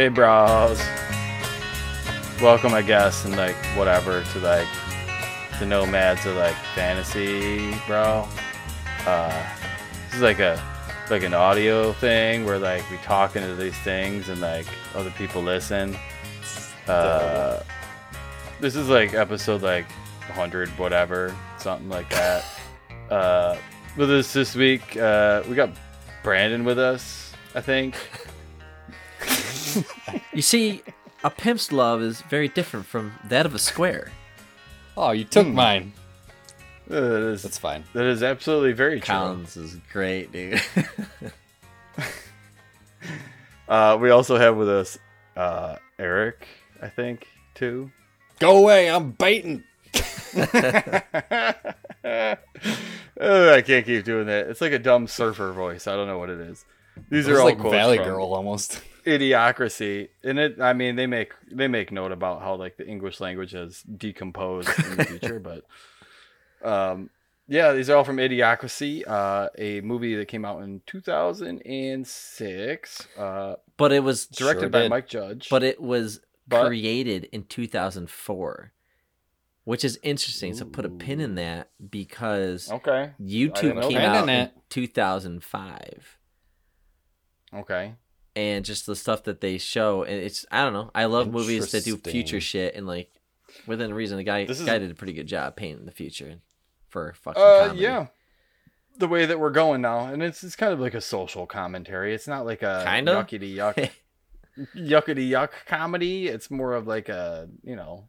Hey, bros. Welcome, I guess, and like whatever to like the nomads of like fantasy, bro. Uh, this is like a like an audio thing where like we talk into these things and like other people listen. Uh, this is like episode like 100, whatever, something like that. Uh, with us this week, uh, we got Brandon with us, I think. You see, a pimp's love is very different from that of a square. Oh, you took mine. Uh, that is, That's fine. that is absolutely very true. Collins is great, dude. Uh, we also have with us uh, Eric, I think, too. Go away, I'm baiting. Oh, I can't keep doing that. It's like a dumb surfer voice. I don't know what it is. These It's are all like Valley from Girl almost. Idiocracy, and it. I mean, they make they make note about how like the English language has decomposed in the future, but um, yeah, these are all from Idiocracy, uh, a movie that came out in 2006, uh, but it was directed Sure by did. Mike Judge. but it was But- created in 2004, which is interesting. So put a pin in that because okay, YouTube came out in in 2005. okay. And just the stuff that they show and it's i don't know i love movies that do future shit and like within reason the guy This is- guy did a pretty good job painting the future for fucking Uh, comedy. yeah. The way that we're going now, and it's it's kind of like a social commentary. It's not like a Kinda? yuckity yuck, yuckity yuck comedy. It's more of like a you know,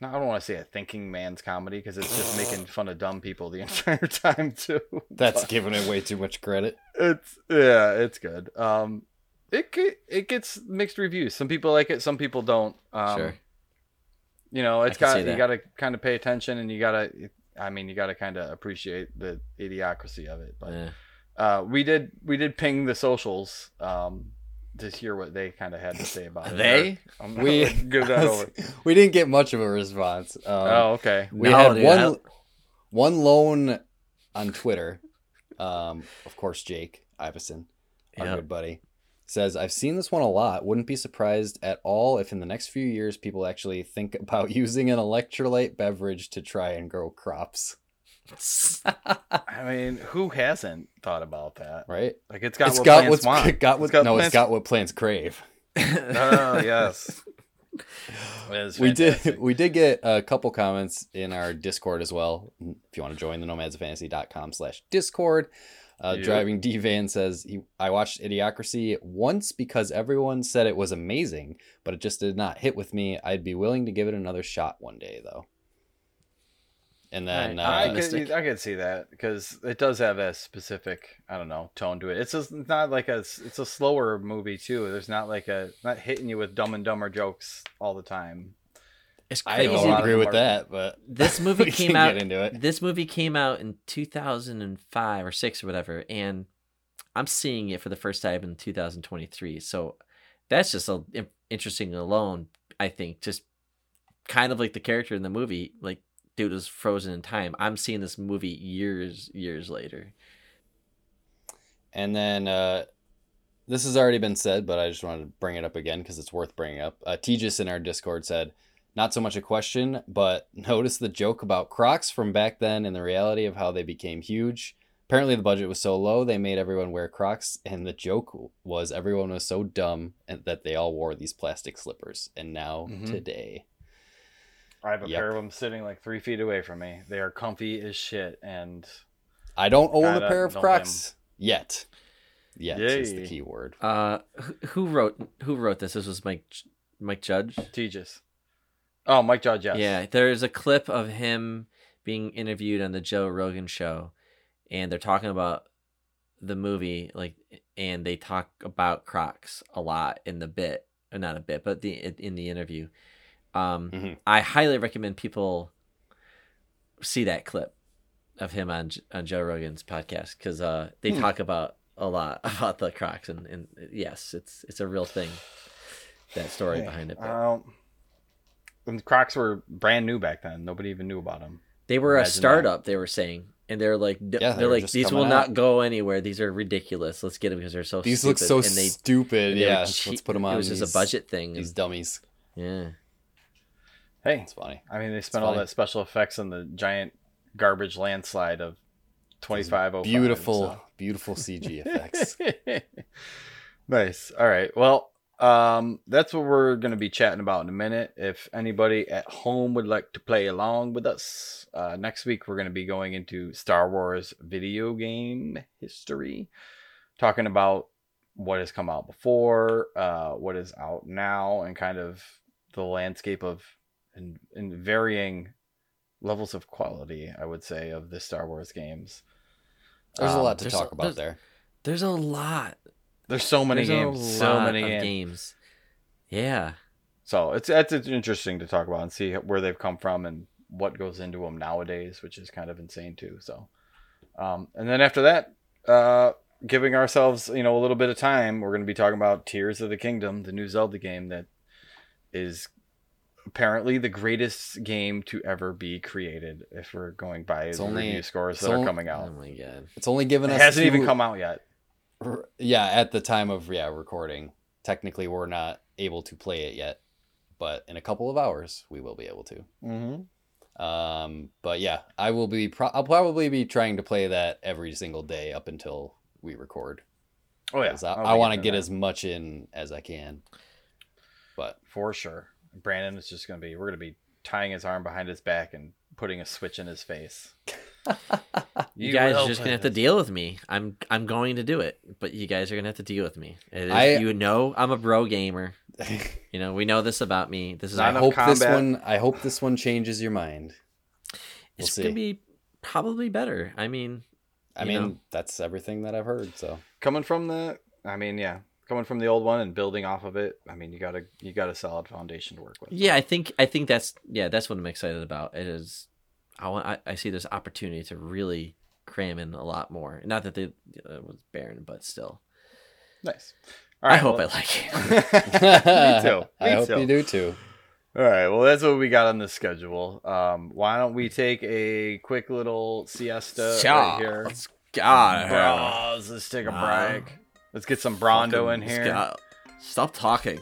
no, I don't want to say a thinking man's comedy because it's just making fun of dumb people the entire time too. That's giving it way too much credit. it's yeah, it's good. Um, it it gets mixed reviews. Some people like it, some people don't. Um, sure you know it's got you got to kind of pay attention and you got to i mean you got to kind of appreciate the idiocracy of it but yeah. uh we did we did ping the socials um to hear what they kind of had to say about it They? I'm We give that over we didn't get much of a response. Um, oh okay we No, had dude, one I- one lone on Twitter. Um, of course, Jake Iverson, our Yep. good buddy, says, "I've seen this one a lot. Wouldn't be surprised at all if in the next few years people actually think about using an electrolyte beverage to try and grow crops." i mean who hasn't thought about that Right? like it's got it's what got plants what's want got what It's got no, it's plants- got what plants crave. oh yes we did we did get a couple comments in our discord as well if you want to join the nomadsoffantasy.com slash discord uh, Yeah. driving d van says he, i watched idiocracy once because everyone said it was amazing but it just did not hit with me i'd be willing to give it another shot one day though and then Right. I uh, could, I could see that because it does have a specific, I don't know, tone to it. It's just not like a, it's a slower movie too. There's not like a, not hitting you with Dumb and Dumber jokes all the time. It's i crazy. lot don't agree with that but this movie came out this movie came out in 2005 or 6 or whatever and i'm seeing it for the first time in 2023 so that's just a, interesting alone i think just kind of like the character in the movie like dude was frozen in time. I'm seeing this movie years years later. And then uh, this has already been said, but I just wanted to bring it up again because it's worth bringing up. Uh, Tejas in our Discord said, not so much a question, but notice the joke about Crocs from back then and the reality of how they became huge. Apparently, the budget was so low they made everyone wear Crocs, and the joke was everyone was so dumb that they all wore these plastic slippers. And now Mhm. today, I have a Yep. pair of them sitting like three feet away from me. They are comfy as shit. And I don't own a pair of don't blame 'em. Crocs yet. Yet is the key word. uh who, who wrote who wrote this this was mike mike judge Tejas. Oh, Mike Judge, yes. Yeah, there's a clip of him being interviewed on the Joe Rogan show, and they're talking about the movie, like, and they talk about Crocs a lot in the bit, or not a bit, but the in the interview. Um, Mhm. I highly recommend people see that clip of him on on Joe Rogan's podcast because uh, they Hmm. talk about a lot about the Crocs, and, and yes, it's it's a real thing. That story behind it. but- Um, and Crocs were brand new back then. Nobody even knew about them. They were a Imagine that. startup. They were saying and they're like, Yeah, they're they're like, these will coming not go anywhere. These are ridiculous. Let's get them because they're so. These stupid. look so and they, stupid. and they Yeah, cheap- let's put them on. It was just a budget thing. These dummies. yeah, Hey, It's funny. I mean, they spent all that special effects on the giant garbage landslide of 2505. Beautiful, so- beautiful CG effects. nice. All right. Well, um, that's what we're going to be chatting about in a minute. If anybody at home would like to play along with us, uh, next week we're going to be going into Star Wars video game history, talking about what has come out before, uh, what is out now, and kind of the landscape of in, in varying levels of quality, I would say, of the Star Wars games. There's a Um, lot to talk a- about there's- there. there's a lot. There's so many There's games, a so many of games. games. Yeah, So it's it's it's interesting to talk about and see where they've come from and what goes into them nowadays, which is kind of insane too. So, um, and then after that, uh, giving ourselves you know a little bit of time, we're going to be talking about Tears of the Kingdom, the new Zelda game that is apparently the greatest game to ever be created. If we're going by It's the only- review scores it's that are only- coming oh out, my god. It's only given it us. hasn't even come out yet. Yeah, at the time of yeah recording, technically we're not able to play it yet, but in a couple of hours we will be able to. Mm-hmm. Um, but yeah, I will be. Pro- I'll probably be trying to play that every single day up until we record. Oh yeah, I, I want to get that. as much in as I can. But for sure. Brandon is just gonna be. We're gonna be tying his arm behind his back and putting a switch in his face. You, guys are just gonna have to deal with me. I'm I'm going to do it, but you guys are gonna have to deal with me. It is, I- you know I'm a bro gamer. You know we know this about me. This is I Not our, enough hope this one. I hope this one changes your mind. it's see. gonna be probably better. I mean, I mean, know. that's everything that I've heard. So coming from the. I mean, yeah, coming from the old one and building off of it. I mean, you got a you got a solid foundation to work with. yeah, I think I think that's yeah that's what I'm excited about. It is, I want I, I see this opportunity to really cram in a lot more. Not that they uh, was barren, but still, Nice. I hope well- I like it. Me too. I hope too. you do too. All right. Well, that's what we got on the schedule. Um, why don't we take a quick little siesta right here? Let's God, Bros, let's take a Nah. break. Let's get some Brawndo in here. Stop talking.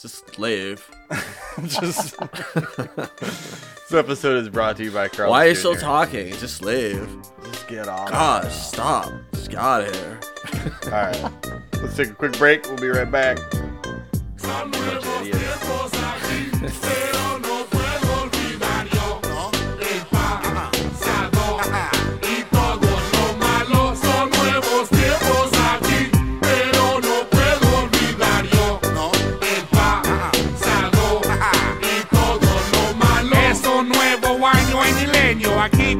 Just leave. I'm just this episode is brought to you by Carl. Why are you still talking? Just leave. Just get off. Gosh, stop. Just get out of here. All right. Let's take a quick break. We'll be right back.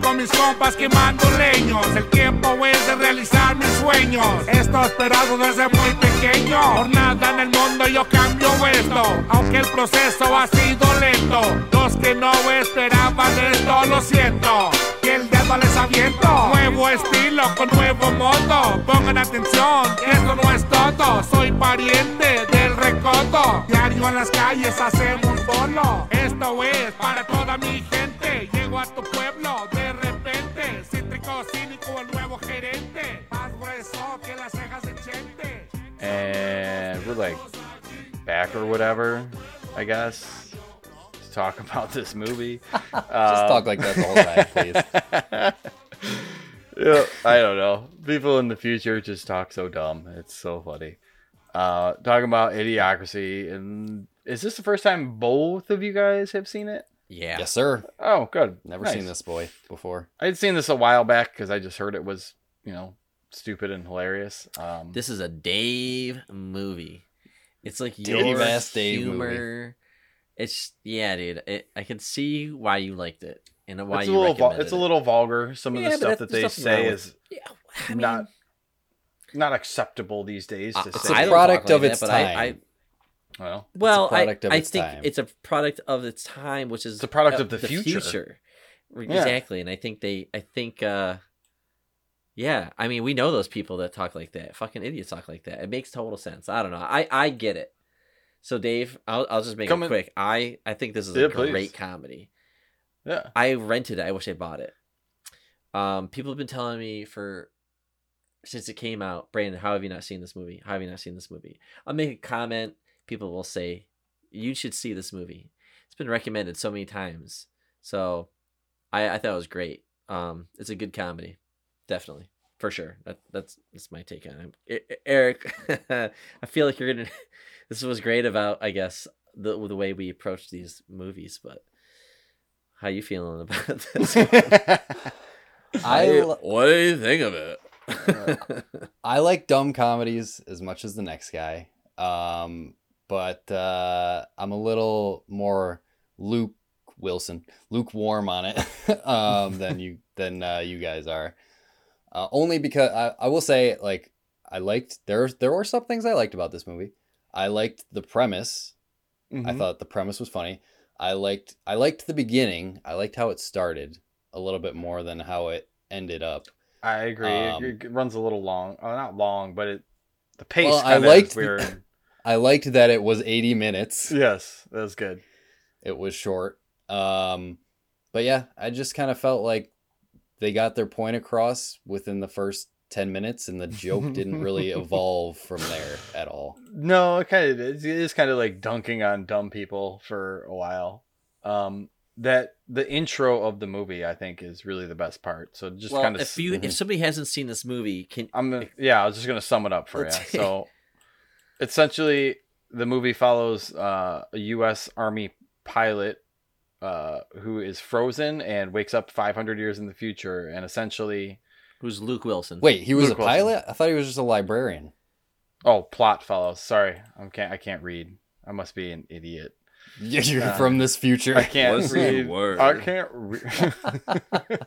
Con mis compas quemando leños. El tiempo es de realizar mis sueños. Esto esperado desde muy pequeño. Por nada en el mundo yo cambio esto, aunque el proceso ha sido lento. Los que no esperaban esto lo siento. Y el dedo les aviento. Nuevo estilo con nuevo modo. Pongan atención, esto no es todo. Soy pariente del recodo. Diario en las calles hacemos bolo. Esto es para toda mi gente. Llego a tu pueblo de repente. Cítrico, cínico, el nuevo gerente. Más grueso que las cejas de Chente. And we're like back or whatever, I guess. To talk about this movie. Just Um, talk like that all the whole time, please. yeah, I don't know. People in the future just talk so dumb. It's so funny. Uh, talking about idiocracy, and is this the first time both of you guys have seen it? Yeah. Yes, sir. Oh, good. Never Nice. seen this boy before. I'd seen this a while back because I just heard it was, you know, stupid and hilarious. Um, This is a Dave movie. It's like your Dave-ass Dave humor. It's yeah, dude. It, I can see why you liked it and why it's a you little, vul- recommended it's a little vulgar. Some of the stuff that- that they say is Yeah, I mean, not not acceptable these days. To I- It's say. a I don't product talk like of that, its I- time. I, well, well, I, I think time. it's a product of its time, which is It's a product of the future. Re- Yeah. Exactly, and I think they, I think, uh yeah, I mean, we know those people that talk like that. Fucking idiots talk like that. It makes total sense. I don't know. I, I get it. So, Dave, I'll, I'll just make Come it in- quick. I, I think this is Yeah, a please. great comedy. yeah. I rented it. I wish I bought it. Um, people have been telling me for since it came out, Brandon, how have you not seen this movie? How have you not seen this movie? I'll make a comment. People will say, you should see this movie. It's been recommended so many times. So I, I thought it was great. Um, it's a good comedy. Definitely. For sure. That, that's that's my take on it. Eric, I feel like you're gonna this was great about, I guess, the the way we approach these movies, but how you feeling about this? I what do you think of it? I like dumb comedies as much as the next guy. Um, but uh, I'm a little more Luke Wilson, lukewarm on it um, than you than uh, you guys are. Uh, only because I, I will say like I liked there there were some things I liked about this movie. I liked the premise. I Mhm. thought the premise was funny. I liked I liked the beginning. I liked how it started a little bit more than how it ended up. I agree. Um, it, it runs a little long. Oh, not long, but it the pace Well, I liked the- I liked that it was 80 minutes. yes, that was good. it was short. Um, but yeah, I just kind of felt like they got their point across within the first 10 minutes, and the joke didn't really evolve from there at all. No, it kind of is. It is kind of like dunking on dumb people for a while. Um, that the intro of the movie, I think, is really the best part. So just well, kind of. if you if somebody hasn't seen this movie, can I'm gonna, yeah, I was just gonna sum it up for you. So, essentially, the movie follows uh, a U.S. Army pilot uh, who is frozen and wakes up 500 years in the future, and essentially, who's Luke Wilson? Wait, he was Luke a Wilson. pilot? I thought he was just a librarian. oh, plot follows. Sorry, I can't. I can't read. I must be an idiot. You're Uh, from this future. I can't What's read. word? I can't read.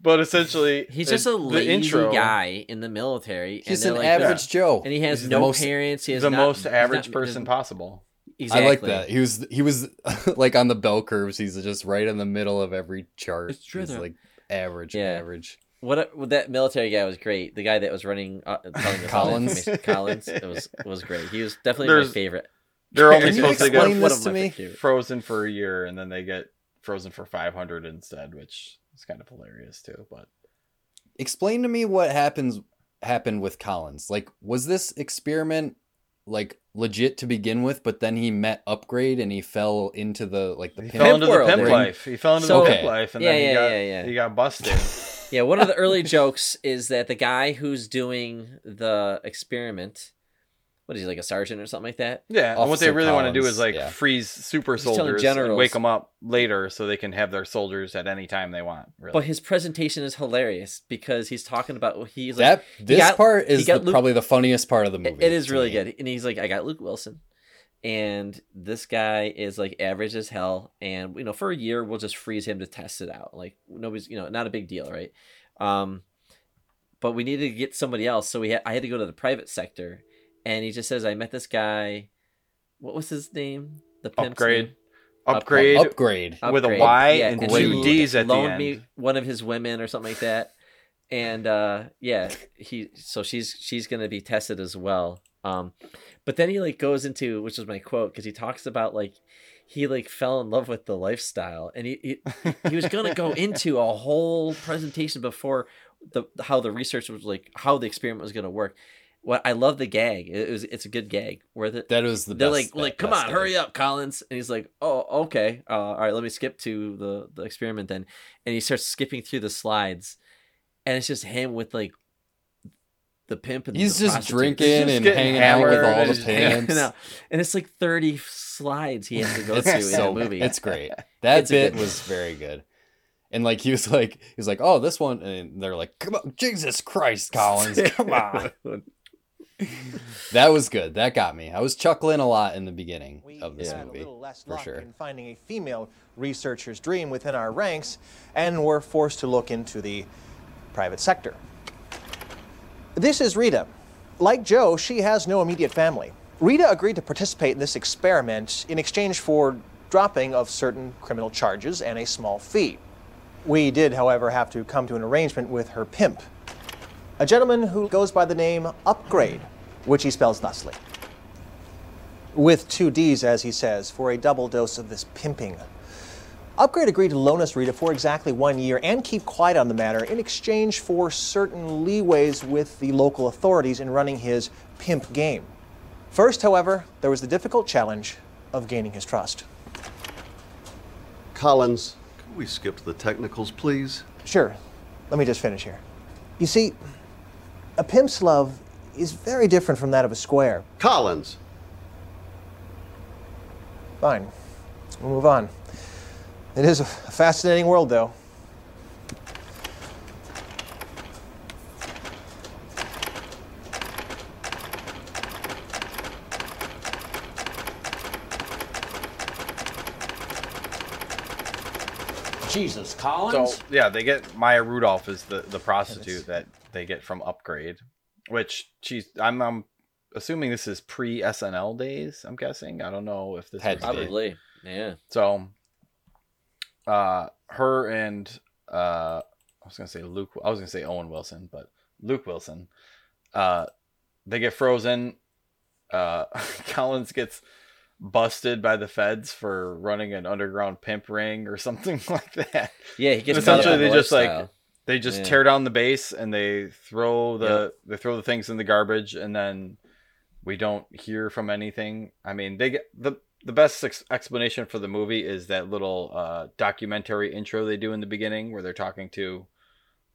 but essentially, he's just a lazy intro- guy in the military. He's and an like, average Joe. and he has He's no the most, parents. He has the not- most average not- person possible. Exactly. I like that. He was he was like on the bell curves. He's just right in the middle of every chart. It's true He's that- like average, Yeah. average. What, a- what that military guy was great. The guy that was running, uh, telling us all the Collins. Collins, it was was great. He was definitely There's- my favorite. They're only Can you supposed to explain get One this of to me? frozen for a year, and then they get frozen for 500 instead, which is kind of hilarious too. But explain to me what happens happened with Collins. Like, was this experiment like legit to begin with, but then he met Upgrade and he fell into the like the he pimp fell into the pimp life. He fell into So- the pimp Okay. life, and Yeah, then he yeah, got yeah, yeah. he got busted. Yeah, one of the early jokes is that the guy who's doing the experiment, what is he like a sergeant or something like that? Yeah, and what they Officer really want to do is like yeah. freeze super He's telling soldiers and wake them up later so they can have their soldiers at any time they want. Really. But his presentation is hilarious because he's talking about he's like that this got- part is the, Luke- probably the funniest part of the It- movie. it is really me. good. And he's like, I got Luke Wilson. And this guy is like average as hell. And, you know, for a year, we'll just freeze him to test it out. Like, nobody's, you know, not a big deal, right? Um, but we needed to get somebody else. So we had, I had to go to the private sector. And he just says, I met this guy. What was his name? The pimp's upgrade, name? upgrade, Upgrade. with a Y Yeah, and and two D's at the end. loaned me one of his women or something like that and uh yeah he so she's she's gonna be tested as well um but then he like goes into which is my quote because he talks about like he like fell in love with the lifestyle and he he, he was gonna go into a whole presentation before the how the research was like how the experiment was gonna work what i love the gag it was it's a good gag where the That was the they're best. like like come on hurry up collins and he's like oh okay uh, all right let me skip to the the experiment then and he starts skipping through the slides and it's just him with like the pimp and He's the just prostitute. drinking He's just and hanging out with all the pimps. out. and it's like 30 slides he has to go through in the movie It's great. That It's bit was very good. And like he was like he was like, oh, this one, and they're like, come on, Jesus Christ, Collins, come on. That was good. That got me. I was chuckling a lot in the beginning We of this movie, a little less for luck sure. in finding a female researcher's dream within our ranks, and were forced to look into the private sector. This is Rita. Like Joe, she has no immediate family. Rita agreed to participate in this experiment in exchange for dropping of certain criminal charges and a small fee. We did, however, have to come to an arrangement with her pimp, a gentleman who goes by the name Upgrade, which he spells thusly with two D's, as he says, for a double dose of this pimping. Upgrade agreed to loan us Rita for exactly one year and keep quiet on the matter in exchange for certain leeways with the local authorities in running his pimp game. First, however, there was the difficult challenge of gaining his trust. Collins, can we skip to the technicals, please? Sure, let me just finish here. You see, a pimp's love is very different from that of a square. Collins! Fine, we'll move on. It is a fascinating world, though. Jesus, Collins. So Collins. yeah, they get Maya Rudolph is the the prostitute that they get from Upgrade, which she's I'm I'm assuming this is pre SNL days. I'm guessing. I don't know if this Had was to be. Probably. Yeah. so. Uh, her and uh, I was gonna say Luke. I was gonna say Owen Wilson, but Luke Wilson. Uh, they get frozen. Uh, Collins gets busted by the feds for running an underground pimp ring or something like that. Yeah, he gets Essentially, they in just like lifestyle. They just Yeah. tear down the base and they throw the they throw the things in the garbage and then we don't hear from anything. I mean, they get the the best ex- explanation for the movie is that little uh, documentary intro they do in the beginning where they're talking to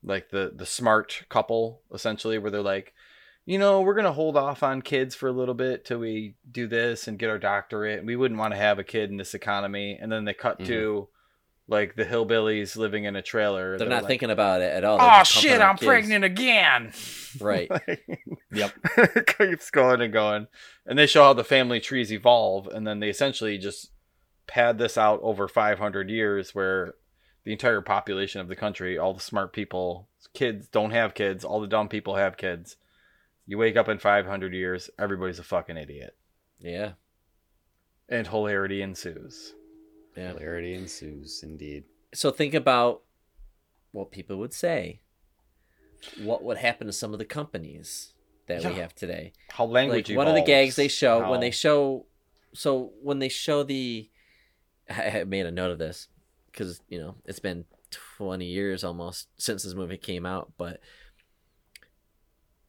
like the the smart couple essentially where they're like you know we're gonna hold off on kids for a little bit till we do this and get our doctorate we wouldn't want to have a kid in this economy and then they cut to like the hillbillies living in a trailer They're They're not like, thinking about it at all. They're Oh shit! I'm kids." pregnant again. Right. Yep. it keeps going and going, and they show how the family trees evolve, and then they essentially just pad this out over 500 years, where the entire population of the country, all the smart people, kids don't have kids, all the dumb people have kids. You wake up in 500 years, everybody's a fucking idiot, Yeah. and hilarity ensues. Yeah. Hilarity ensues, indeed. So think about what people would say. What would happen to some of the companies that we have today? How language like one of the gags they show how- when they show so when they show the I made a note of this because you know it's been 20 years almost since this movie came out but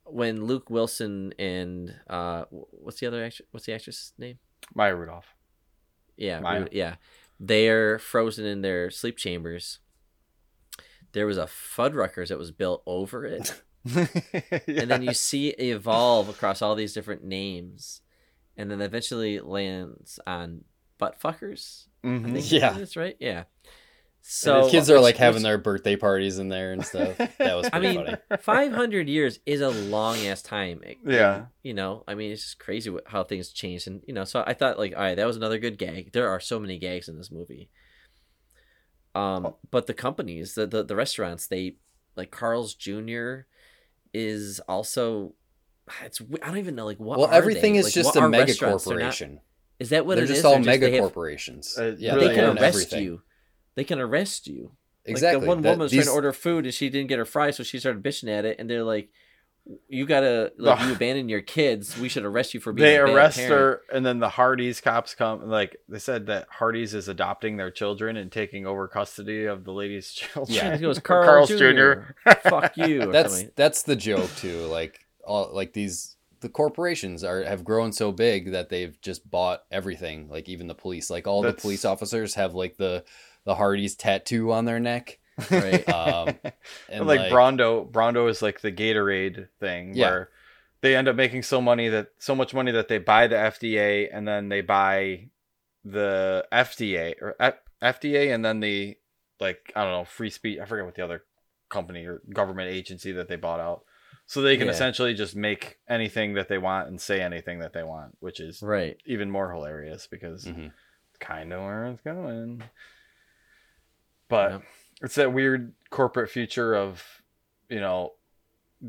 when Luke Wilson and uh what's the other actress what's the actress name Maya Rudolph. yeah Maya. Ru- yeah they're frozen in their sleep chambers there was a Fuddruckers that was built over it and then you see it evolve across all these different names, and then eventually lands on butt fuckers. I Mhm. think Yeah. that's right. Yeah. So So kids are like having their birthday parties in there and stuff. That was I mean, funny. five hundred years is a long ass time. Yeah. You know, I mean, it's just crazy how things changed, and you know, so I thought like, all right, that was another good gag. There are so many gags in this movie. Um, but the companies, the the, the restaurants, they like Carl's Jr. is also. It's I don't even know like what. Well, are everything they? is Like, just a are mega restaurants? They're not- corporation. Is that what They're it just is? all They're mega they have- corporations. Uh, yeah, really they can own arrest everything. you. They can arrest you. Exactly. Like the one That- woman was trying to order food and she didn't get her fries, so she started bitching at it, and they're like, "You gotta like you abandon your kids. We should arrest you for being." they a bad arrest parent." her and then the Hardee's cops come like they said that Hardee's is adopting their children and taking over custody of the lady's children Yeah. He goes, Carl Jr. Jr. Fuck you. that's something. that's the joke too. Like all like these the corporations are have grown so big that they've just bought everything. Like even the police. Like all That's- the police officers have like the the Hardee's tattoo on their neck. right. Um, and like, like, Brawndo, Brawndo is like the Gatorade thing Yeah. where they end up making so money that so much money that they buy the FDA and then they buy the FDA or F- FDA and then the like I don't know free speech. I forget what the other company or government agency that they bought out. So they can Yeah. essentially just make anything that they want and say anything that they want, which is right. even more hilarious because Mhm. kind of where it's going. But Yep. it's that weird corporate future of, you know,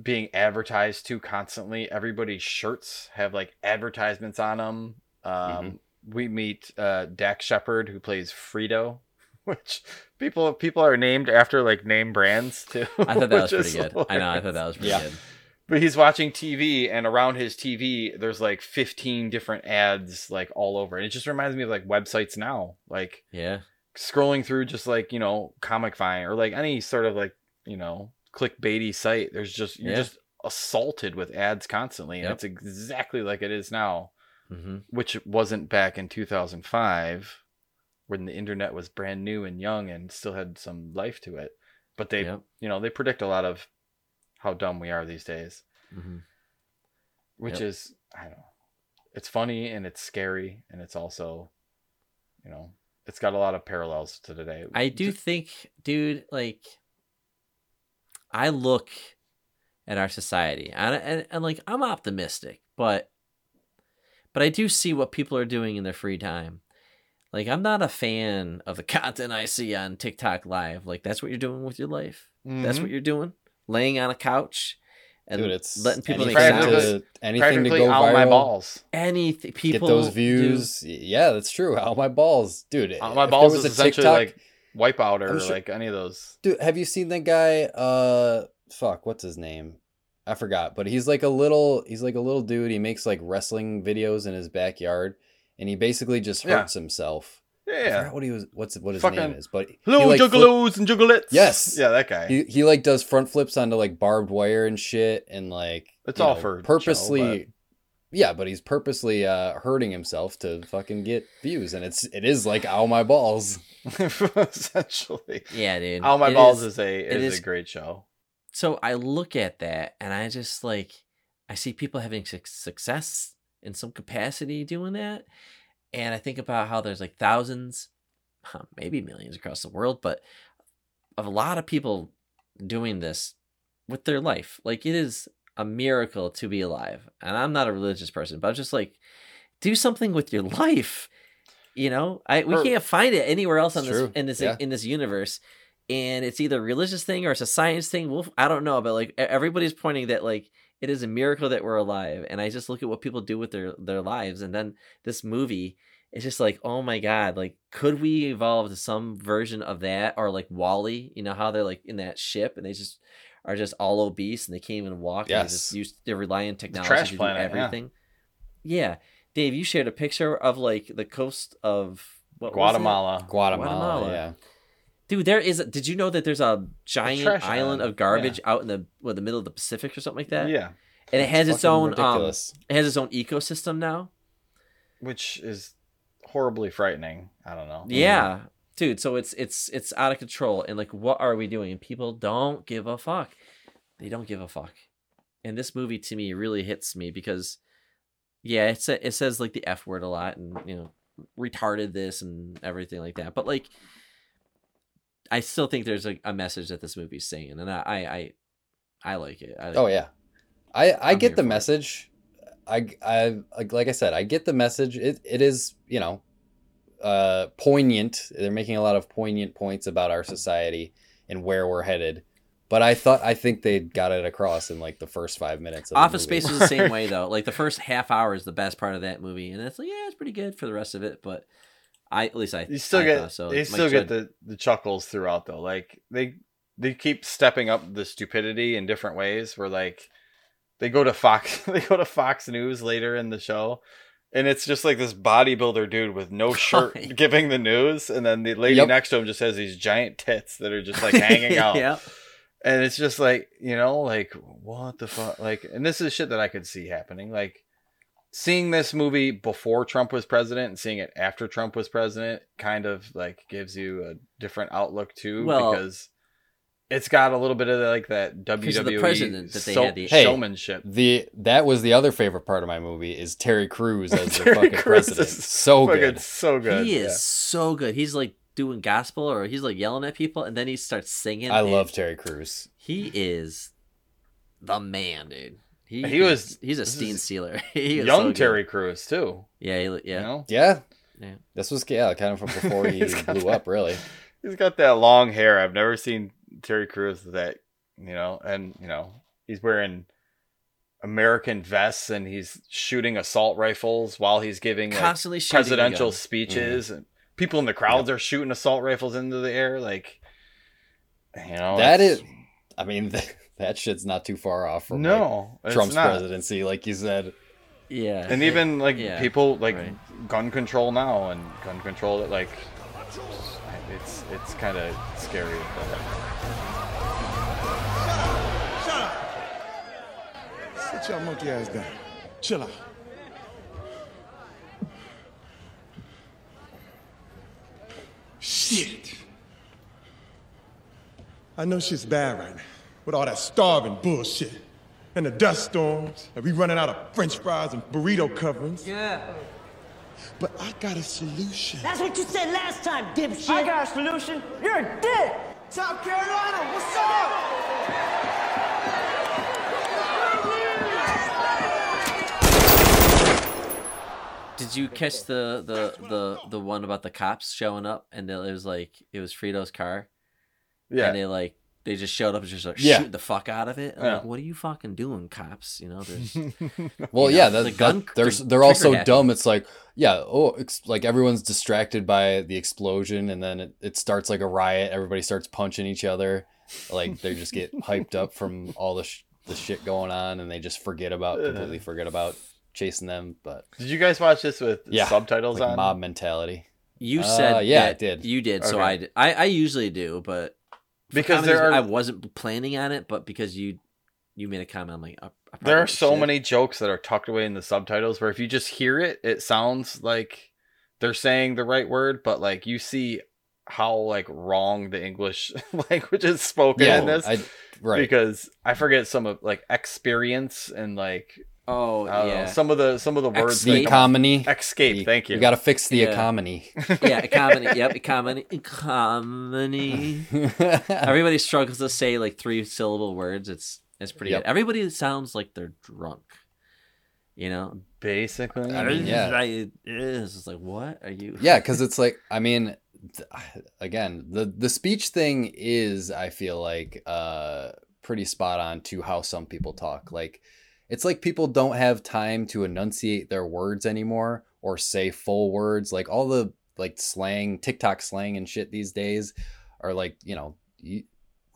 being advertised to constantly. Everybody's shirts have like advertisements on them. Um, Mhm. We meet uh, Dax Shepard, who plays Frito, which people people are named after like name brands too. I thought that was pretty good. I know. I thought that was pretty Yeah. good. But he's watching TV, and around his TV, there's like 15 different ads, like all over. And it just reminds me of like websites now, like Yeah. Scrolling through just like you know comic vine or like any sort of like you know clickbaity site there's just you're Yeah. just assaulted with ads constantly and Yep. it's exactly like it is now hmm which wasn't back in 2005 when the internet was brand new and young and still had some life to it but they Yep. you know they predict a lot of how dumb we are these days hmm which Yep. is i don't know it's funny and it's scary and it's also you know it's got a lot of parallels to today I do think, dude, like, I look at our society and, and, and like, I'm optimistic, but, but I do see what people are doing in their free time. Like, I'm not a fan of the content I see on TikTok live. Like, that's what you're doing with your life. That's Mhm. what you're doing. Laying on a couch and Dude, it's letting people make anything Practically- sounds. to, anything to practically go out my viral. balls Anything people Get people those do- views. Yeah, that's true. Out my balls, dude. out my if balls was is a essentially TikTok- like wipeout or sure- like any of those Dude, have you seen that guy? Uh, fuck, what's his name? I forgot, but he's like a little, he's like a little dude. He makes like wrestling videos in his backyard, and he basically just Yeah. hurts himself. I yeah forgot what he was, what's what his Fucking- name is, but he, hello like, flip- juggalos and juggalettes Yes. yeah that guy he he like does front flips onto like barbed wire and shit, and like It's all know, for show, purposely. but- Yeah, but he's purposely uh, hurting himself to fucking get views, and it's it is like ow my balls. essentially Yeah, dude. Out My It Balls is- is, a it is, is- a great show. so I look at that and I just like I see people having suc- success in some capacity doing that, and I think about how there's like thousands, maybe millions across the world, but of a lot of people doing this with their life. Like it is a miracle to be alive, and I'm not a religious person, but I'm just like do something with your life. You know, I we Or- can't find it anywhere else on this true, in this yeah. in this universe and it's either a religious thing or it's a science thing. We'll, I don't know, but like everybody's pointing that like it is a miracle that we're alive. And I just look at what people do with their their lives, and then this movie it's just like, oh my god, like could we evolve to some version of that or like WALL-E? You know how they're like in that ship and they just are just all obese and they can't even walk. and They just Yes. use they rely on technology Trash to do Planet, yeah. everything. Yeah. Dave, you shared a picture of like the coast of what was it? Guatemala. Guatemala, Guatemala. yeah. Dude, there is. A, did you know that there's a giant island island, of garbage out in the what, the middle of the Pacific or something like that? Yeah, and it has its Fucking own um, it has its own ecosystem now. which is horribly frightening. I don't know. Yeah, dude. So it's it's it's out of control, and like, what are we doing? And people don't give a fuck. They don't give a fuck. And this movie to me really hits me because, yeah, it sa- it says like the f word a lot, and you know, retarded this and everything like that. But like, I still think there's a, a message that this movie's saying, and I I I, I like it. I, Oh yeah, I I I'm get the for it. message. I I like like I said, I get the message. It it is you know, uh, poignant. They're making a lot of poignant points about our society and where we're headed. But I thought I think they got it across in like the first five minutes. Of the Office. Space is the same way though. Like the first half hour is the best part of that movie, and it's like yeah, it's pretty good for the rest of it. But I at least I You still I get so. still get the the chuckles throughout though. Like they they keep stepping up the stupidity in different ways. Where like they go to Fox they go to Fox News later in the show. And it's just like this bodybuilder dude with no shirt giving the news, and then the lady Yep. next to him just has these giant tits that are just like hanging out. yeah, and it's just like you know like what the fuck like and this is shit that i could see happening like seeing this movie before trump was president and seeing it after trump was president kind of like gives you a different outlook too Well- because it's got a little bit of like that WWE of the president that they so- had the- Hey. showmanship. The that was the other favorite part of my movie is Terry Crews as the fucking Crews president. So fucking good. so good. he is yeah. so good. He's like doing gospel or he's like yelling at people, and then he starts singing. I love Terry Crews. He is the man, dude. He, He was he's a this Steen is Sealer. he is young so. Terry Crews too. Yeah, he, yeah. You know, Yeah, Yeah. this was yeah kind of from before he blew that- up. Really, he's got that long hair. I've never seen Terry Crews with that, you know, and you know, he's wearing American vests and he's shooting assault rifles while he's giving like, Constantly shooting a presidential gun. speeches mm-hmm. and people in the crowds are shooting assault rifles into the air like you know that it's- is. I mean, that shit's not too far off from no it's Trump's not. presidency, like you said. Yeah. and even like Yeah, people like right. gun control now and gun control that like it's it's kind of scary. But Shut up! Shut up! Sit your monkey ass down. Chill out. Shit. I know shit's bad right now with all that starving bullshit and the dust storms and we running out of french fries and burrito coverings. Yeah. But I got a solution. That's what you said last time, dipshit. I got a solution. You're a dick. South Carolina, what's up? Did you catch the the the the one about the cops showing up and it was like it was Frito's car yeah, and they like they just showed up and just like Yeah. shoot the fuck out of it. I'm Yeah. like, what are you fucking doing, cops? You know, there's Well, You yeah, know, that, the gun- that, they're they're all so trigger happy. dumb. It's like, yeah, oh, it's like everyone's distracted by the explosion, and then it, it starts like a riot. Everybody starts punching each other, like they just get hyped up from all the sh- the shit going on, and they just forget about completely forget about chasing them. But did you guys watch this with yeah, subtitles like on? mob mentality. you Uh, said yeah, that I did. You did, so I. I I usually do, but for Because there are I wasn't planning on it, but because you you made a comment, I'm like, I, I there are so many jokes that are tucked away in the subtitles where if you just hear it, it sounds like they're saying the right word, but like you see how like wrong the English language is spoken Yeah, in this. I, right. Because I forget some of like experience and like Oh I don't yeah, know, some of the some of the words the economy. escape. Thank you. We got to fix the Yeah. economy. yeah, economy. Yep, economy. Economy. Everybody struggles to say like three syllable words. It's it's pretty Yep. good. Everybody sounds like they're drunk. You know, basically. I mean, yeah. It is. It's like, what are you? yeah because it's like i mean th- again the the speech thing is i feel like uh pretty spot on to how some people talk like it's like people don't have time to enunciate their words anymore or say full words like all the like slang tiktok slang and shit these days are like you know you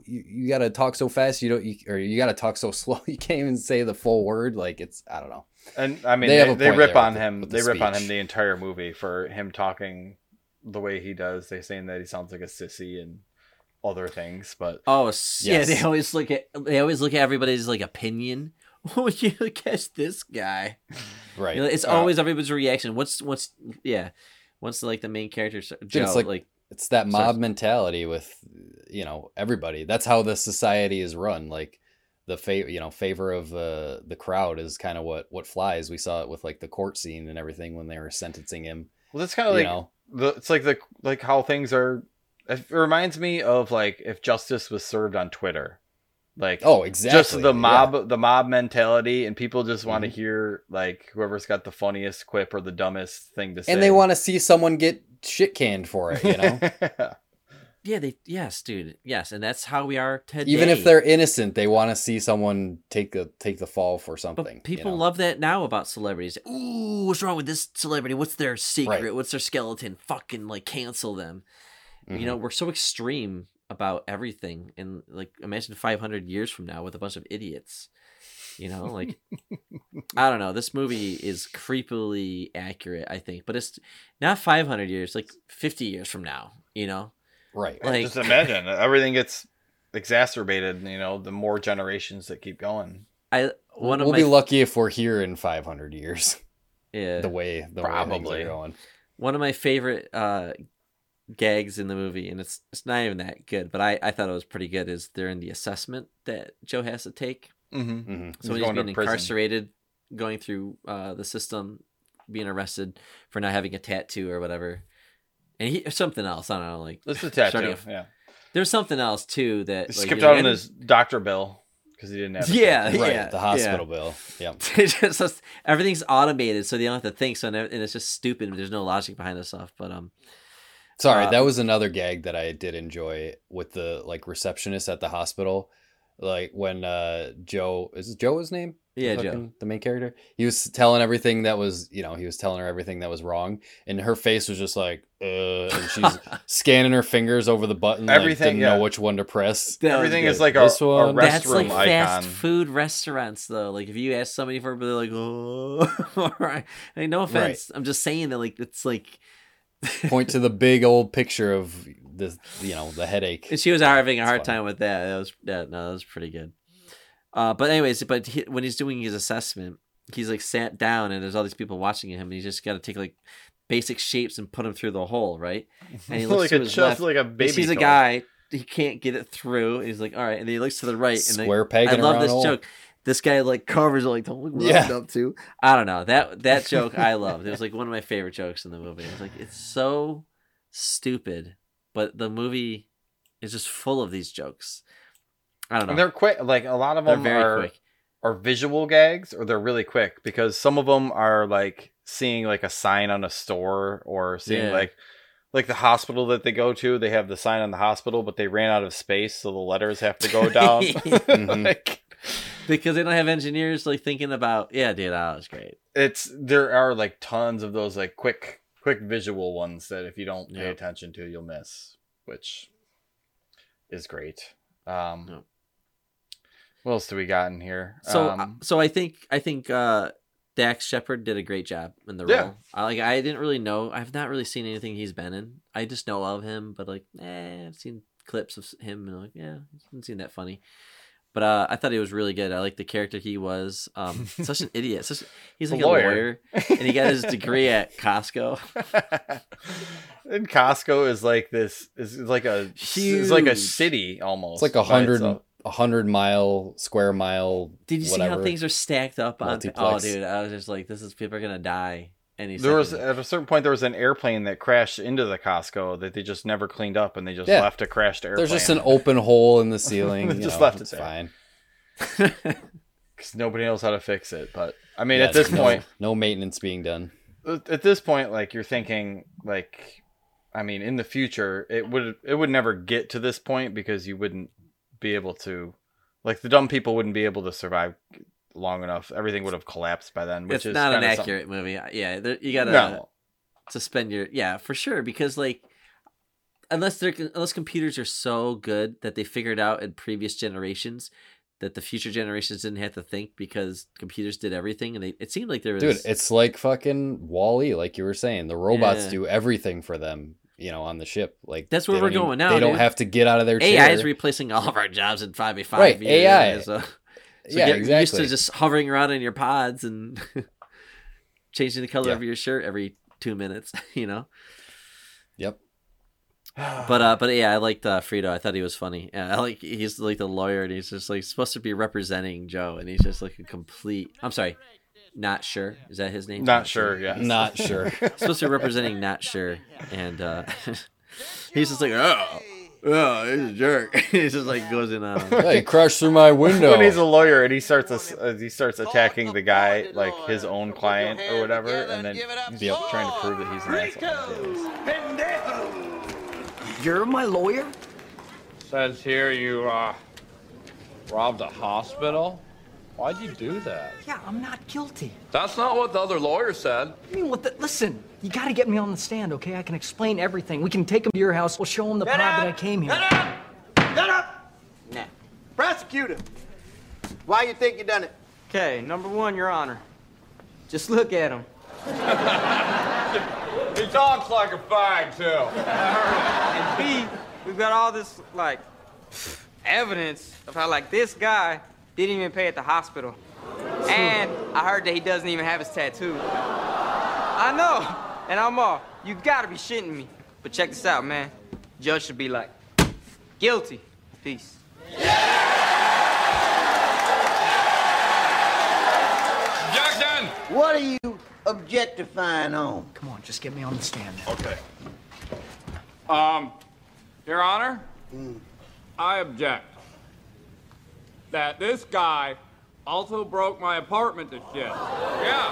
you, you gotta talk so fast you don't you, or you gotta talk so slow you can't even say the full word like it's i don't know And I mean, They they, they, rip on with the- him. the They rip on him the entire movie for him talking the way he does. They saying that he sounds like a sissy and other things, but Oh s- yeah. They always look at. They always look at everybody's like opinion. Oh, you catch this guy. right You know, it's Uh, always everybody's reaction. What's what's yeah. Once like the main character Joe it's like- like it's that mob starts- mentality with you know everybody that's how the society is run like the favor you know favor of uh, the crowd is kind of what what flies we saw it with like the court scene and everything when they were sentencing him well, that's kind of like know the. It's like the like how things are. It reminds me of like if justice was served on Twitter, like oh exactly just the yeah. mob the mob mentality and people just want to Mhm. hear like whoever's got the funniest quip or the dumbest thing to say and they want to see someone get shit canned for it you know yeah they yes dude yes and that's how we are today. even if they're innocent they want to see someone take the take the fall for something But you people know? love that now about celebrities. Ooh, what's wrong with this celebrity? What's their secret? Right. What's their skeleton? Fucking like cancel them. Mhm. You know, we're so extreme about everything, and like imagine 500 years from now with a bunch of idiots. You know, like I don't know. This movie is creepily accurate, I think, but it's not 500 years, like 50 years from now. You know, right like just imagine everything gets exacerbated you know the more generations that keep going I one we'll of my be lucky if we're here in 500 years yeah, the way the way Probably. are going one of my favorite uh gags in the movie and it's it's not even that good but i i thought it was pretty good is they're in the assessment that joe has to take mm-hmm. hmm so He's he's being incarcerated going through uh the system being arrested for not having a tattoo or whatever and he something else i don't know like It's the starting tattoo. a- Yeah, there's something else too that he like, skipped you know, out on and- his doctor bill because he didn't have. a Yeah, right yeah, the hospital bill yeah it's just- everything's automated so they don't have to think so and it's just stupid there's no logic behind this stuff but um Sorry, Uh, that was another gag that I did enjoy with the like receptionist at the hospital. Like when uh Joe is it Joe his name? The Yeah, Joe. the main character. He was telling everything that was, you know, he was telling her everything that was wrong, and her face was just like, uh, and she's scanning her fingers over the button, like, Everything, didn't yeah. know which one to press. That Everything is like a, This a one- That's restroom like fast food restaurants, though. Like if you ask somebody for, it, they're like, "Oh, all right." Hey, no offense. I'm just saying that, like, it's like, Point to the big old picture of this you know the headache. And she was having a hard funny. time with that. That was yeah, no, that was pretty good. Uh, but anyways, but he, when he's doing his assessment, he's like sat down and there's all these people watching him, and he's just got to take like basic shapes and put them through the hole, right? And he looks like to a his just left, like a he baby. sees a guy, he can't get it through, he's like, all right, and then he looks to the right, and then Square peg I love this hole. joke. This guy like covers like look Yeah. Up to. I don't know that that joke I loved. It was like one of my favorite jokes in the movie. It's like it's so stupid, but the movie is just full of these jokes. I don't know. And they're quick. Like a lot of They're them very are quick. are visual gags, or they're really quick because some of them are like seeing like a sign on a store or seeing Yeah. like like the hospital that they go to. They have the sign on the hospital, but they ran out of space, so the letters have to go down. Like, because they don't have engineers like thinking about. Yeah, dude, that was great. it's there are like tons of those like quick quick visual ones that if you don't pay Yep. attention to you'll miss which is great um Yep. what else do we got in here So um, so I think I think uh Dax Shepard did a great job in the Yeah. role. I like I didn't really know. I've not really seen anything he's been in. I just know of him, but like, eh, I've seen clips of him and like, yeah, haven't seen that funny. But uh, I thought he was really good. I like the character he was. Um, such an idiot. Such he's A like a lawyer. lawyer, and he got his degree at Costco. and Costco is like this is like a it's like a city almost It's like a hundred a hundred mile square mile. Did you see how things are stacked up on? Oh, dude, I was just like, this is people are gonna die. Any there was at a certain point there was an airplane that crashed into the Costco that they just never cleaned up and they just Yeah. left a crashed airplane. There's just an open hole in the ceiling. They just know, left it it's there. fine. because nobody knows how to fix it. But I mean, Yeah, at this no- point, no maintenance being done. at this point, like you're thinking, like, I mean, in the future, it would it would never get to this point because you wouldn't be able to, like, the dumb people wouldn't be able to survive long enough. Everything would have collapsed by then. Which it's is not an kinda something- accurate movie. Uh, yeah, there, you gotta No, suspend your yeah for sure because like unless they're unless computers are so good that they figured out in previous generations that the future generations didn't have to think because computers did everything and they it seemed like there was Dude, it's like fucking WALL-E, like you were saying. The robots Yeah. do everything for them, you know, on the ship. Like That's where we're don't even- going now, They don't have to get out of their AI chair. is replacing all of our jobs in five by five Right, years, AI. So, so yeah, get exactly. used to just hovering around in your pods and changing the color Yeah. of your shirt every two minutes. You know. Yep. But uh, but yeah, I liked uh, Frito. I thought he was funny. Yeah, I like he's like the lawyer, and he's just like supposed to be representing Joe, and he's just like a complete. I'm sorry, not sure. Is that his name? not sure. Yeah, Not sure. supposed to be representing not sure, and uh, he's just like oh. Oh, he's a jerk. he just like goes in on him. Yeah, he crashed through my window. when he's a lawyer and he starts ass- uh, he starts attacking the guy like his own client or whatever, and then he's Yep. trying to prove that he's an asshole. You're my lawyer? Says here you uh, robbed a hospital. Why'd you do that? Yeah, I'm not guilty. That's not what the other lawyer said. I mean, what the, listen, you gotta get me on the stand, okay? I can explain everything. We can take him to your house. We'll show him the pod that I came here. Shut up! Nah. Prosecutor, why you think you done it? Okay, number one, Your Honor. Just look at him. He talks like a fag too. And B, we've got all this, like, evidence of how, like, this guy didn't even pay at the hospital. And I heard that he doesn't even have his tattoo. I know, and I'm all, you gotta be shitting me. But check this out, man. Judge should be like, guilty. Peace. Jackson! What are you objectifying on? Come on, just get me on the stand. Okay. Um, Your Honor, I object that this guy also broke my apartment to shit. Yeah.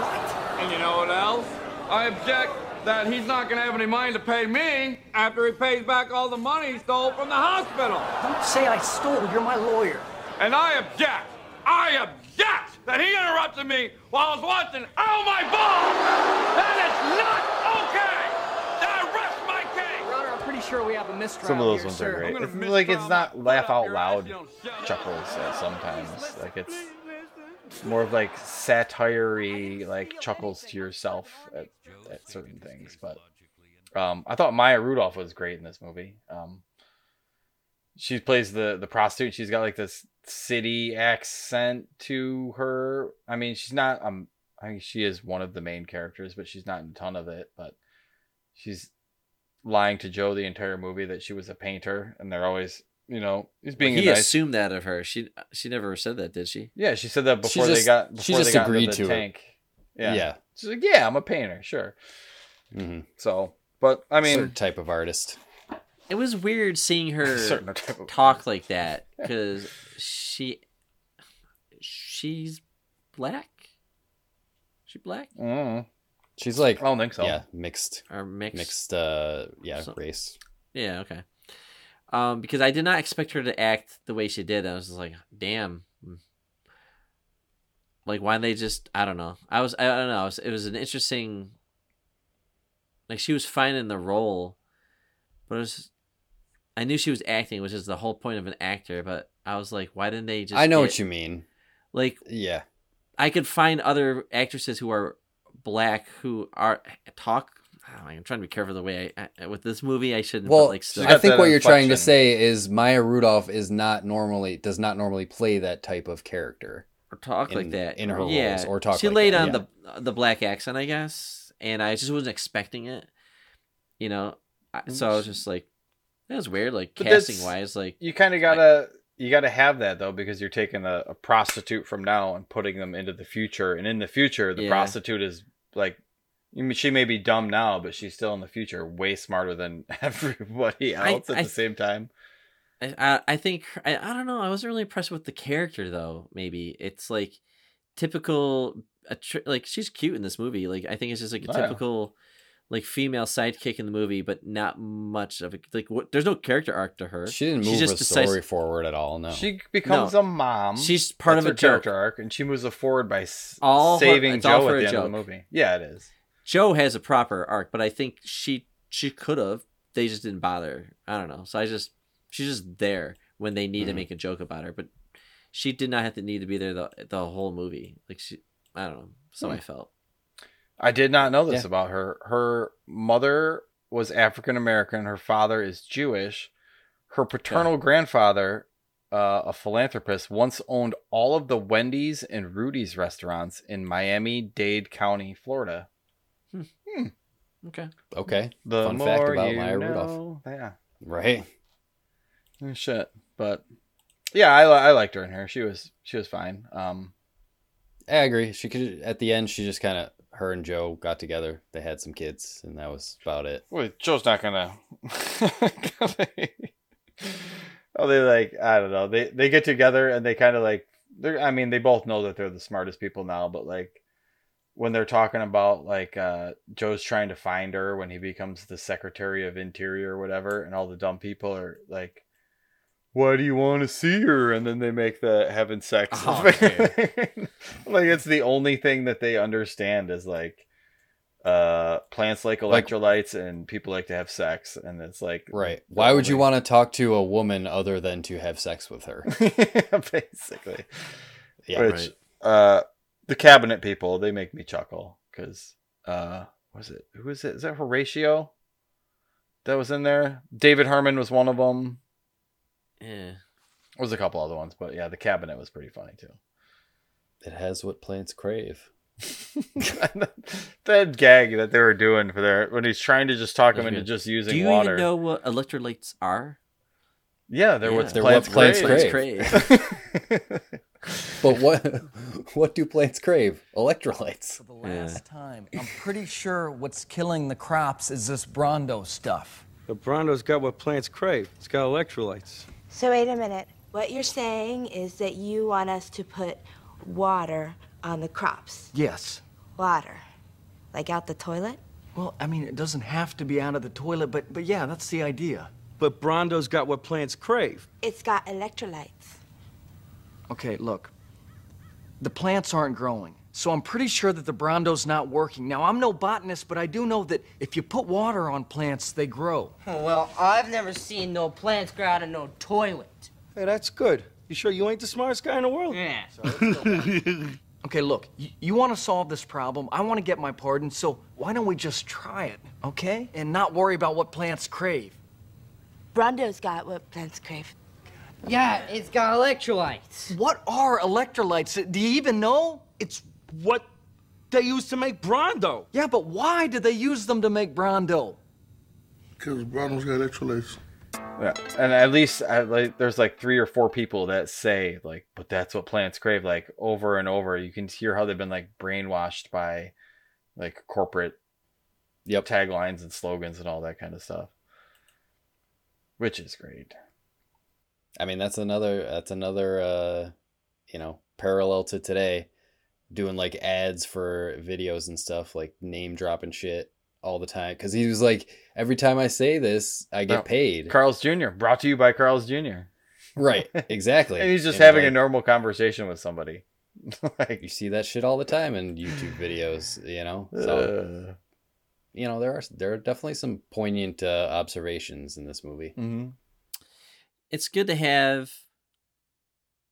What? And you know what else? I object that he's not gonna have any money to pay me after he pays back all the money he stole from the hospital. Don't say I stole. You're my lawyer. And I object, I object that he interrupted me while I was watching Oh My Ball! That is not okay! I rest my case! Your Honor, I'm pretty sure we have a mistrial Some of those here, ones sir. are great. It's like it's not laugh out loud ass, you don't chuckles sometimes. Like it's more of like satire like chuckles to yourself at, at certain things. But Um, I thought Maya Rudolph was great in this movie. Um, she plays the the prostitute. She's got like this city accent to her. I mean, she's not. Um, I think she is one of the main characters, but she's not in a ton of it. But she's lying to Joe the entire movie that she was a painter, and they're always, you know, he's being he a nice. assumed that of her. She she never said that, did she? Yeah, she said that She before they just- got. she just they got into agreed the to it. tank. Yeah. Yeah. She's like, yeah, I'm a painter, sure. Mm-hmm. So, but I mean, certain type of artist. It was weird seeing her Certain type talk like that because she she's black. She black mm, She's like, I don't think so. yeah, mixed, or mixed? mixed, uh, yeah, So- race. Yeah, okay. Um, because I did not expect her to act the way she did. I was just like, damn. Like, why they just? I don't know. I was, I don't know. It was, it was an interesting. Like she was fine in the role, but it was. I knew she was acting, which is the whole point of an actor. But I was like, why didn't they just? I know get- what you mean. Like, Yeah, I could find other actresses who are black who are talk. Know, I'm trying to be careful the way I, I with this movie. I shouldn't. Well, but like, still, I think what you're trying to say is Maya Rudolph is not normally does not normally play that type of character. or talk like that in her yeah. roles, or talk She like laid that, on yeah. the the black accent, I guess, and I just wasn't expecting it. You know, so I was just like, that was weird. Like But casting wise, like you kind of gotta you gotta have that though because you're taking a, a prostitute from now and putting them into the future, and in the future, the Yeah. prostitute is like. I she may be dumb now, but she's still in the future way smarter than everybody I- else at I- the same time. I I, I think I, I don't know. I wasn't really impressed with the character though. Maybe it's like typical. Like she's cute in this movie. Like I think it's just like a Oh, yeah. Typical. Like female sidekick in the movie, but not much of a like. What, there's no character arc to her. She didn't She move just the decides- story forward at all. No, She becomes a mom. She's part That's of a character joke. arc, and she moves it forward by All saving it's all Joe for at the end of the movie. Yeah, it is. Joe has a proper arc, but I think she she could have. They just didn't bother. I don't know. So I just she's just there when they need to Mhm. make a joke about her, but she did not have to need to be there the the whole movie. Like she, I don't know. So Hmm. I felt. I did not know this Yeah. about her. Her mother was African American. Her father is Jewish. Her paternal grandfather, uh, a philanthropist, once owned all of the Wendy's and Rudy's restaurants in Miami Dade County, Florida. Okay. okay. The Fun more fact about you Maya Rudolph. Yeah. Right. Oh, Shit, but yeah, I, I liked her in here. She was she was fine. Um, I agree. She could at the end. She just kind of her and Joe got together. They had some kids, and that was about it. well, Joe's not gonna. oh, they like I don't know. They they get together and they kind of like they're. I mean, they both know that they're the smartest people now, but like when they're talking about like uh Joe's trying to find her when he becomes the Secretary of Interior or whatever, and all the dumb people are like. Why do you want to see her? And then they make the having sex. Oh, like it's the only thing that they understand is like uh plants like Like- electrolytes and people like to have sex and it's like Right. Why would you want to talk to a woman other than to have sex with her? basically Yeah. which right. uh the cabinet people they make me chuckle because uh was it who is it is that horatio that was in there david herman was one of them Yeah. there was a couple other ones but yeah the cabinet was pretty funny too It has what plants crave. that gag that they were doing for their when he's trying to just talk him into just using Do you water even know what electrolytes are? yeah they're Yeah. what They're plants, what plants crave. crave. But what what do plants crave? Electrolytes. For the last time, I'm pretty sure what's killing the crops is this Brawndo stuff. The Brawndo's got what plants crave. It's got electrolytes. So wait a minute. What you're saying is that you want us to put water on the crops. Yes. Water. Like out the toilet? Well, I mean, it doesn't have to be out of the toilet, but but yeah, that's the idea. But Brawndo's got what plants crave. It's got electrolytes. Okay, look. The plants aren't growing, so I'm pretty sure that the Brawndo's not working. Now, I'm no botanist, but I do know that if you put water on plants, they grow. Well, I've never seen no plants grow out of no toilet. Hey, that's good. You sure you ain't the smartest guy in the world? Yeah. Okay, look, you, you want to solve this problem. I want to get my pardon, so why don't we just try it, okay? And not worry about what plants crave. Brawndo's got what plants crave. Yeah, it's got electrolytes. What are electrolytes? Do you even know? It's what they use to make Brawndo. Yeah, but why did they use them to make Brawndo? Because Brawndo's got electrolytes. Yeah, and at least I, like there's like three or four people that say like, but that's what plants crave. Like over and over, you can hear how they've been like brainwashed by like corporate yep taglines and slogans and all that kind of stuff, which is great. I mean, that's another that's another uh, you know parallel to today, doing like ads for videos and stuff, like name dropping shit all the time. Because he was like, every time I say this, I get No, paid. Carl's Jr. brought to you by Carl's Jr. Right, exactly. and he's just And, having a normal conversation with somebody. like you see that shit all the time in YouTube videos, you know. So Uh. you know there are there are definitely some poignant uh, observations in this movie. Mm-hmm. it's good to have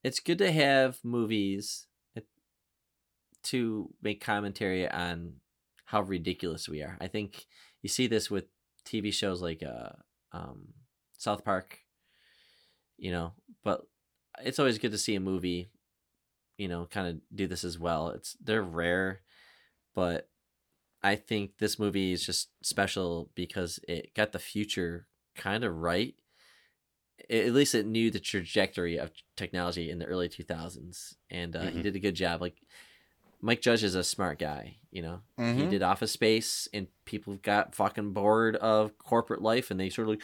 it's good to have movies to make commentary on how ridiculous we are. I think you see this with TV shows like uh um South Park, you know, but it's always good to see a movie, you know, kind of do this as well. It's they're rare, but I think this movie is just special because it got the future kind of right at least it knew the trajectory of technology in the early 2000s and uh, he Mhm. did a good job like mike judge is a smart guy you know? He Mhm. did office space and people got fucking bored of corporate life and they sort of like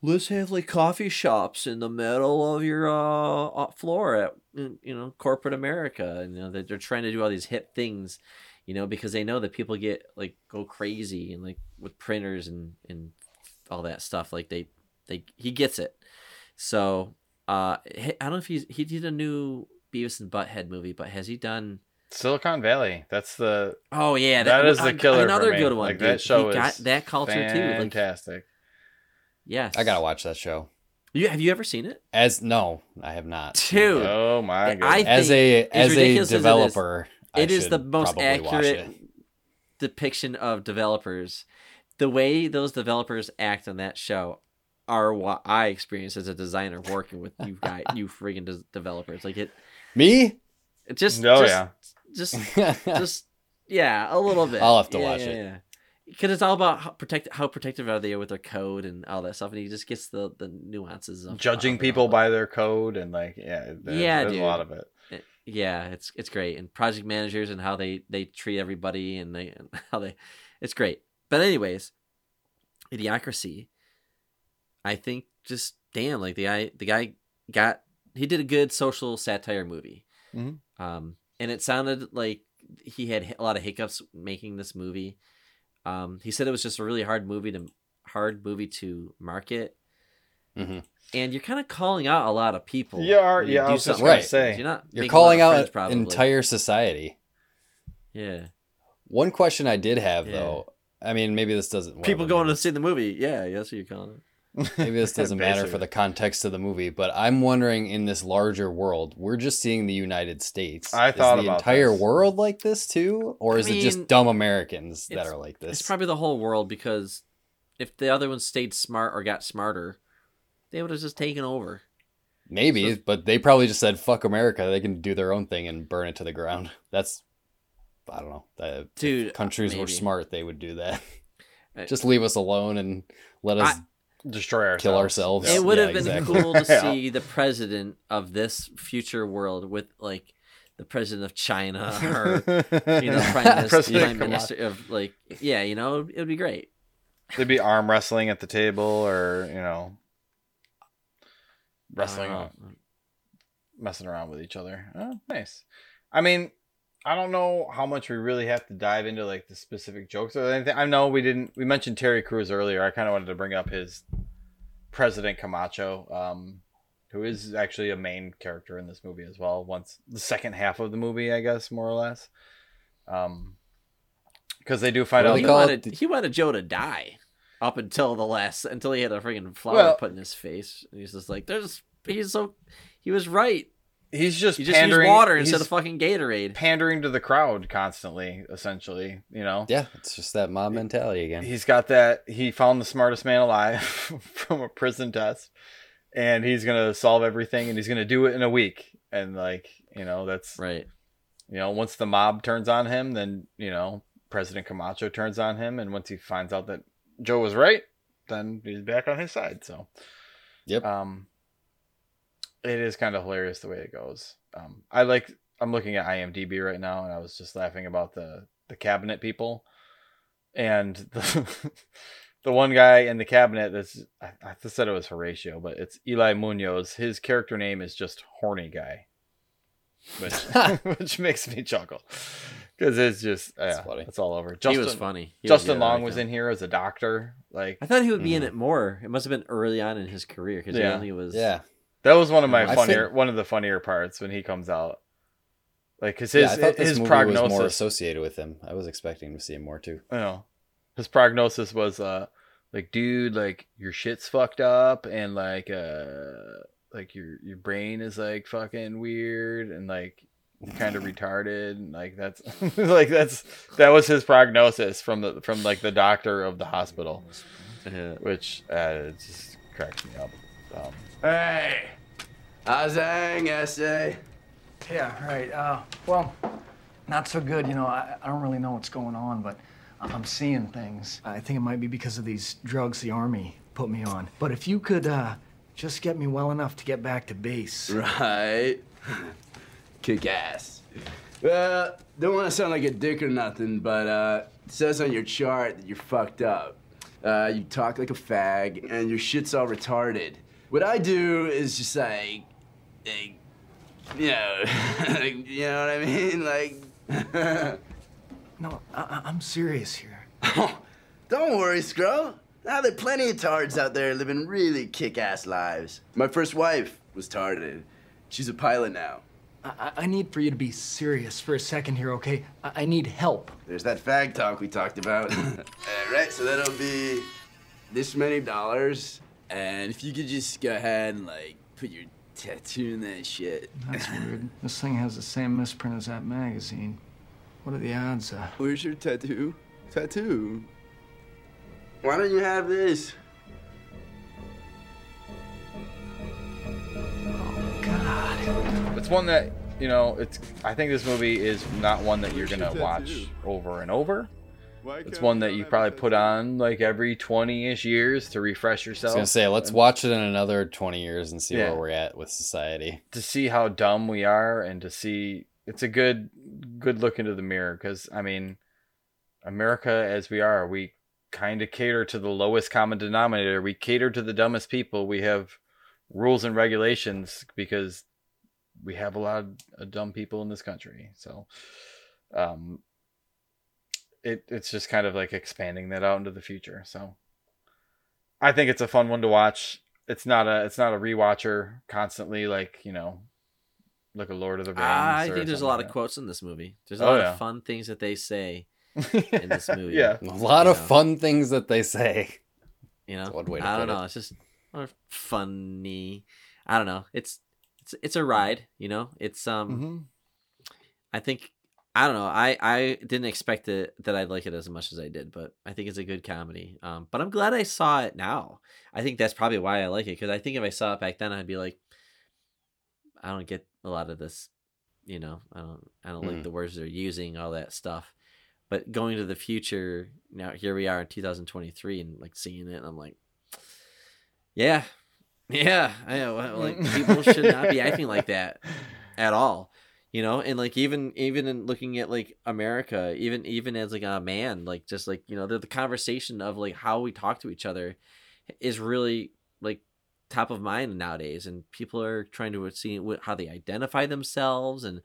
let's have like coffee shops in the middle of your uh uh, floor at you know corporate america. And you know that they're trying to do all these hip things you know because they know that people get like go crazy and like with printers and and all that stuff like they they he gets it. So uh i don't know if he's he did a new beavis and butthead movie but has he done Silicon Valley. That's the Oh yeah, that that- is the killer. another for me. good one, Like dude. that show He got is that culture too, like- Fantastic. yes I gotta watch that show. you have you ever seen it As no, I have not. Dude. Oh my god. As a- as as a ridiculous as it is, developer, I it is the most accurate depiction of developers. The way those developers act on that show are what I experience as a designer working with you guys, you friggin' des- developers. Like it, Me? it just, Oh, just, yeah. Just, just, yeah, a little bit. I'll have to Yeah, watch yeah, it. yeah. Because it's all about how protect how protective are they with their code and all that stuff, and he just gets the the nuances of Judging of people all. by their code and like yeah, there's, yeah, there's dude. a lot of it. It- yeah, it's it's great, and project managers and how they they treat everybody and they and how they, it's great. But anyways, idiocracy. I think just damn, like the guy the guy got he did a good social satire movie. Mhm. Um, and it sounded like he had a lot of hiccups making this movie. Um, he said it was just a really hard movie to hard movie to market. Mhm. And you're kind of calling out a lot of people. You are- you yeah, I was just something gonna say. You're not. You're making a lot calling out friends, entire society. Yeah. One question I did have Yeah. though, I mean, maybe this doesn't. People going to see the movie. Yeah, yeah, that's what you're calling it. Maybe this doesn't matter for the context of the movie, but I'm wondering in this larger world, we're just seeing the United States. I thought is the about entire this. world like this too, or I is it just dumb Americans that are like this? It's probably the whole world because if the other ones stayed smart or got smarter, they would have just taken over. Maybe, but they probably just said "fuck America." They can do their own thing and burn it to the ground. That's, I don't know. That, Dude, countries were smart, they would do that. Uh, just leave us alone and let us Destroy ourselves. kill ourselves. It would Yeah, have been exactly. cool to Yeah. see the president of this future world with like the president of China or you know prime minister, President prime Kamala. minister of like yeah, you know, it would be great. They'd be arm wrestling at the table, or you know, wrestling, Uh, messing around with each other. Oh, nice. I mean, I don't know how much we really have to dive into like the specific jokes or anything. I know we didn't. We mentioned Terry Crews earlier. I kind of wanted to bring up his President Camacho, um, who is actually a main character in this movie as well. Once the second half of the movie, I guess more or less. Um, because they do find What out he they wanted it? he wanted Joe to die up until the last until he had a freaking flower Well- put in his face. And he's just like, "There's he's so he was right." He's just You just use pandering water instead of fucking Gatorade. pandering to the crowd constantly, essentially. You know. Yeah, it's just that mob mentality again. He's got that. He found the smartest man alive from a prison test, and he's gonna solve everything, and he's gonna do it in a week. And like you know, that's right. You know, once the mob turns on him, then you know President Camacho turns on him, and once he finds out that Joe was right, then he's back on his side. So, yep. Um, it is kind of hilarious the way it goes. Um, I like. I'm looking at IMDb right now, and I was just laughing about the the cabinet people, and the the one guy in the cabinet that's I, I said it was Horatio, but it's Eli Munoz. His character name is just horny guy, which which makes me chuckle because it's just yeah, it's all over. He was funny. He Justin good, I Long like was in here as a doctor. Like I thought he would be in it more. It must have been early on in his career because he only was. Yeah. That was one of my I funnier, think- one of the funnier parts when he comes out. Like, cause yeah, his I thought this his movie prognosis, was more associated with him. I was expecting to see him more too. you know, his prognosis was uh, like, dude, like your shit's fucked up, and like, uh, like your your brain is like fucking weird, and like kind of retarded, and like that's like that's that was his prognosis from the from like the doctor of the hospital, which uh, it just cracks me up. Um, Hey, Azang, essay. Yeah, right. Uh, well, not so good. You know, I, I don't really know what's going on, but I'm seeing things. I think it might be because of these drugs the Army put me on. But if you could uh, just get me well enough to get back to base. Right. Kick ass. Well, don't want to sound like a dick or nothing, but uh, it says on your chart that you're fucked up. Uh, you talk like a fag, and your shit's all retarded. What I do is just like, like you know, like, you know what I mean? Like, No, I- I'm serious here. don't worry, Scro. Now there are plenty of tards out there living really kick-ass lives. My first wife was tarded. She's a pilot now. I, I- I need for you to be serious for a second here, okay? I, I need help. There's that fag talk we talked about. All right, so that'll be this many dollars. And if you could just go ahead and like put your tattoo in that shit. That's weird. This thing has the same misprint as that magazine. What are the odds? Uh... Where's your tattoo? Tattoo? Why don't you have this? It's one that you know. It's. I think this movie is not one that you're gonna watch over and over. It's one that you probably put on like every twenty-ish years to refresh yourself. I was gonna say, let's watch it in another twenty years and see Yeah. where we're at with society. to see how dumb we are, and to see it's a good, good look into the mirror. Because I mean, America as we are, we kind of cater to the lowest common denominator. We cater to the dumbest people. We have rules and regulations because we have a lot of uh, dumb people in this country. So, um, it it's just kind of like expanding that out into the future. So, I think it's a fun one to watch. It's not a it's not a rewatcher constantly like you know, like a Lord of the Rings. I think there's a lot like of quotes in this movie. There's a Oh, lot yeah. of fun things that they say in this movie. Yeah. A lot of know? fun things that they say. You know, one way I don't it. know. It's just funny. I don't know. It's it's it's a ride. You know, it's um. Mm-hmm. I think I don't know. I I didn't expect it that I'd like it as much as I did, but I think it's a good comedy. Um, but I'm glad I saw it now. I think that's probably why I like it because I think if I saw it back then, I'd be like, I don't get a lot of this. You know, I don't I don't like Mhm. the words they're using, all that stuff. But going to the future, now here we are in 2023, and like seeing it, and I'm like, yeah, yeah, I know. Like people should not be acting like that at all, you know. And like even even in looking at like America, even even as like a man, like just like you know, the, the conversation of like how we talk to each other is really like top of mind nowadays, and people are trying to see how they identify themselves, and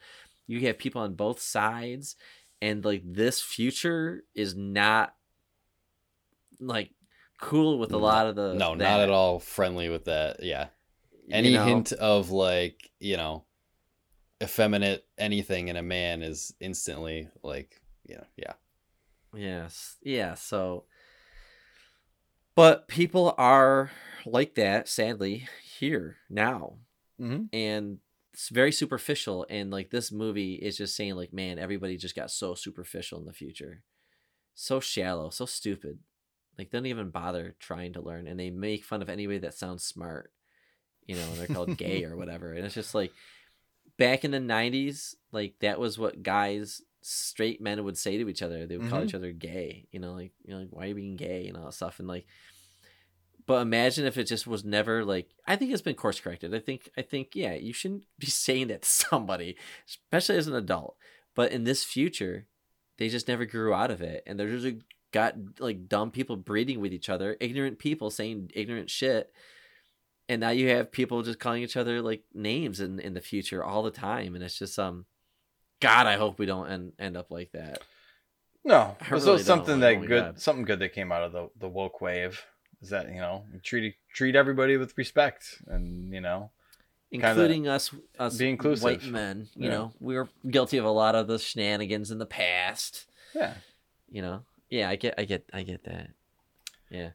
you have people on both sides, and like this future is not like cool with a lot of the no, that. not at all friendly with that. Yeah, any know? hint of like you know, effeminate anything in a man is instantly like you know, yeah. Yes. Yeah. So, but people are like that, sadly, here now. Mhm. And it's very superficial and like this movie is just saying like man everybody just got so superficial in the future so shallow so stupid like they don't even bother trying to learn and they make fun of anybody that sounds smart you know and they're called gay or whatever and it's just like back in the 90s like that was what guys straight men would say to each other they would call Mhm. each other gay you know like you know like why are you being gay and all that stuff and like but imagine if it just was never like I think it's been course corrected. I think I think yeah, you shouldn't be saying that to somebody, especially as an adult. But in this future, they just never grew out of it, and they're just like, got like dumb people breeding with each other, ignorant people saying ignorant shit, and now you have people just calling each other like names in in the future all the time, and it's just um, God, I hope we don't end end up like that. No, I really something don't. Oh that good, God. something good that came out of the the woke wave. Is that you know treat treat everybody with respect and you know, including us us be inclusive. white men you Yeah. know we were guilty of a lot of the shenanigans in the past Yeah. you know yeah i get i get i get that yeah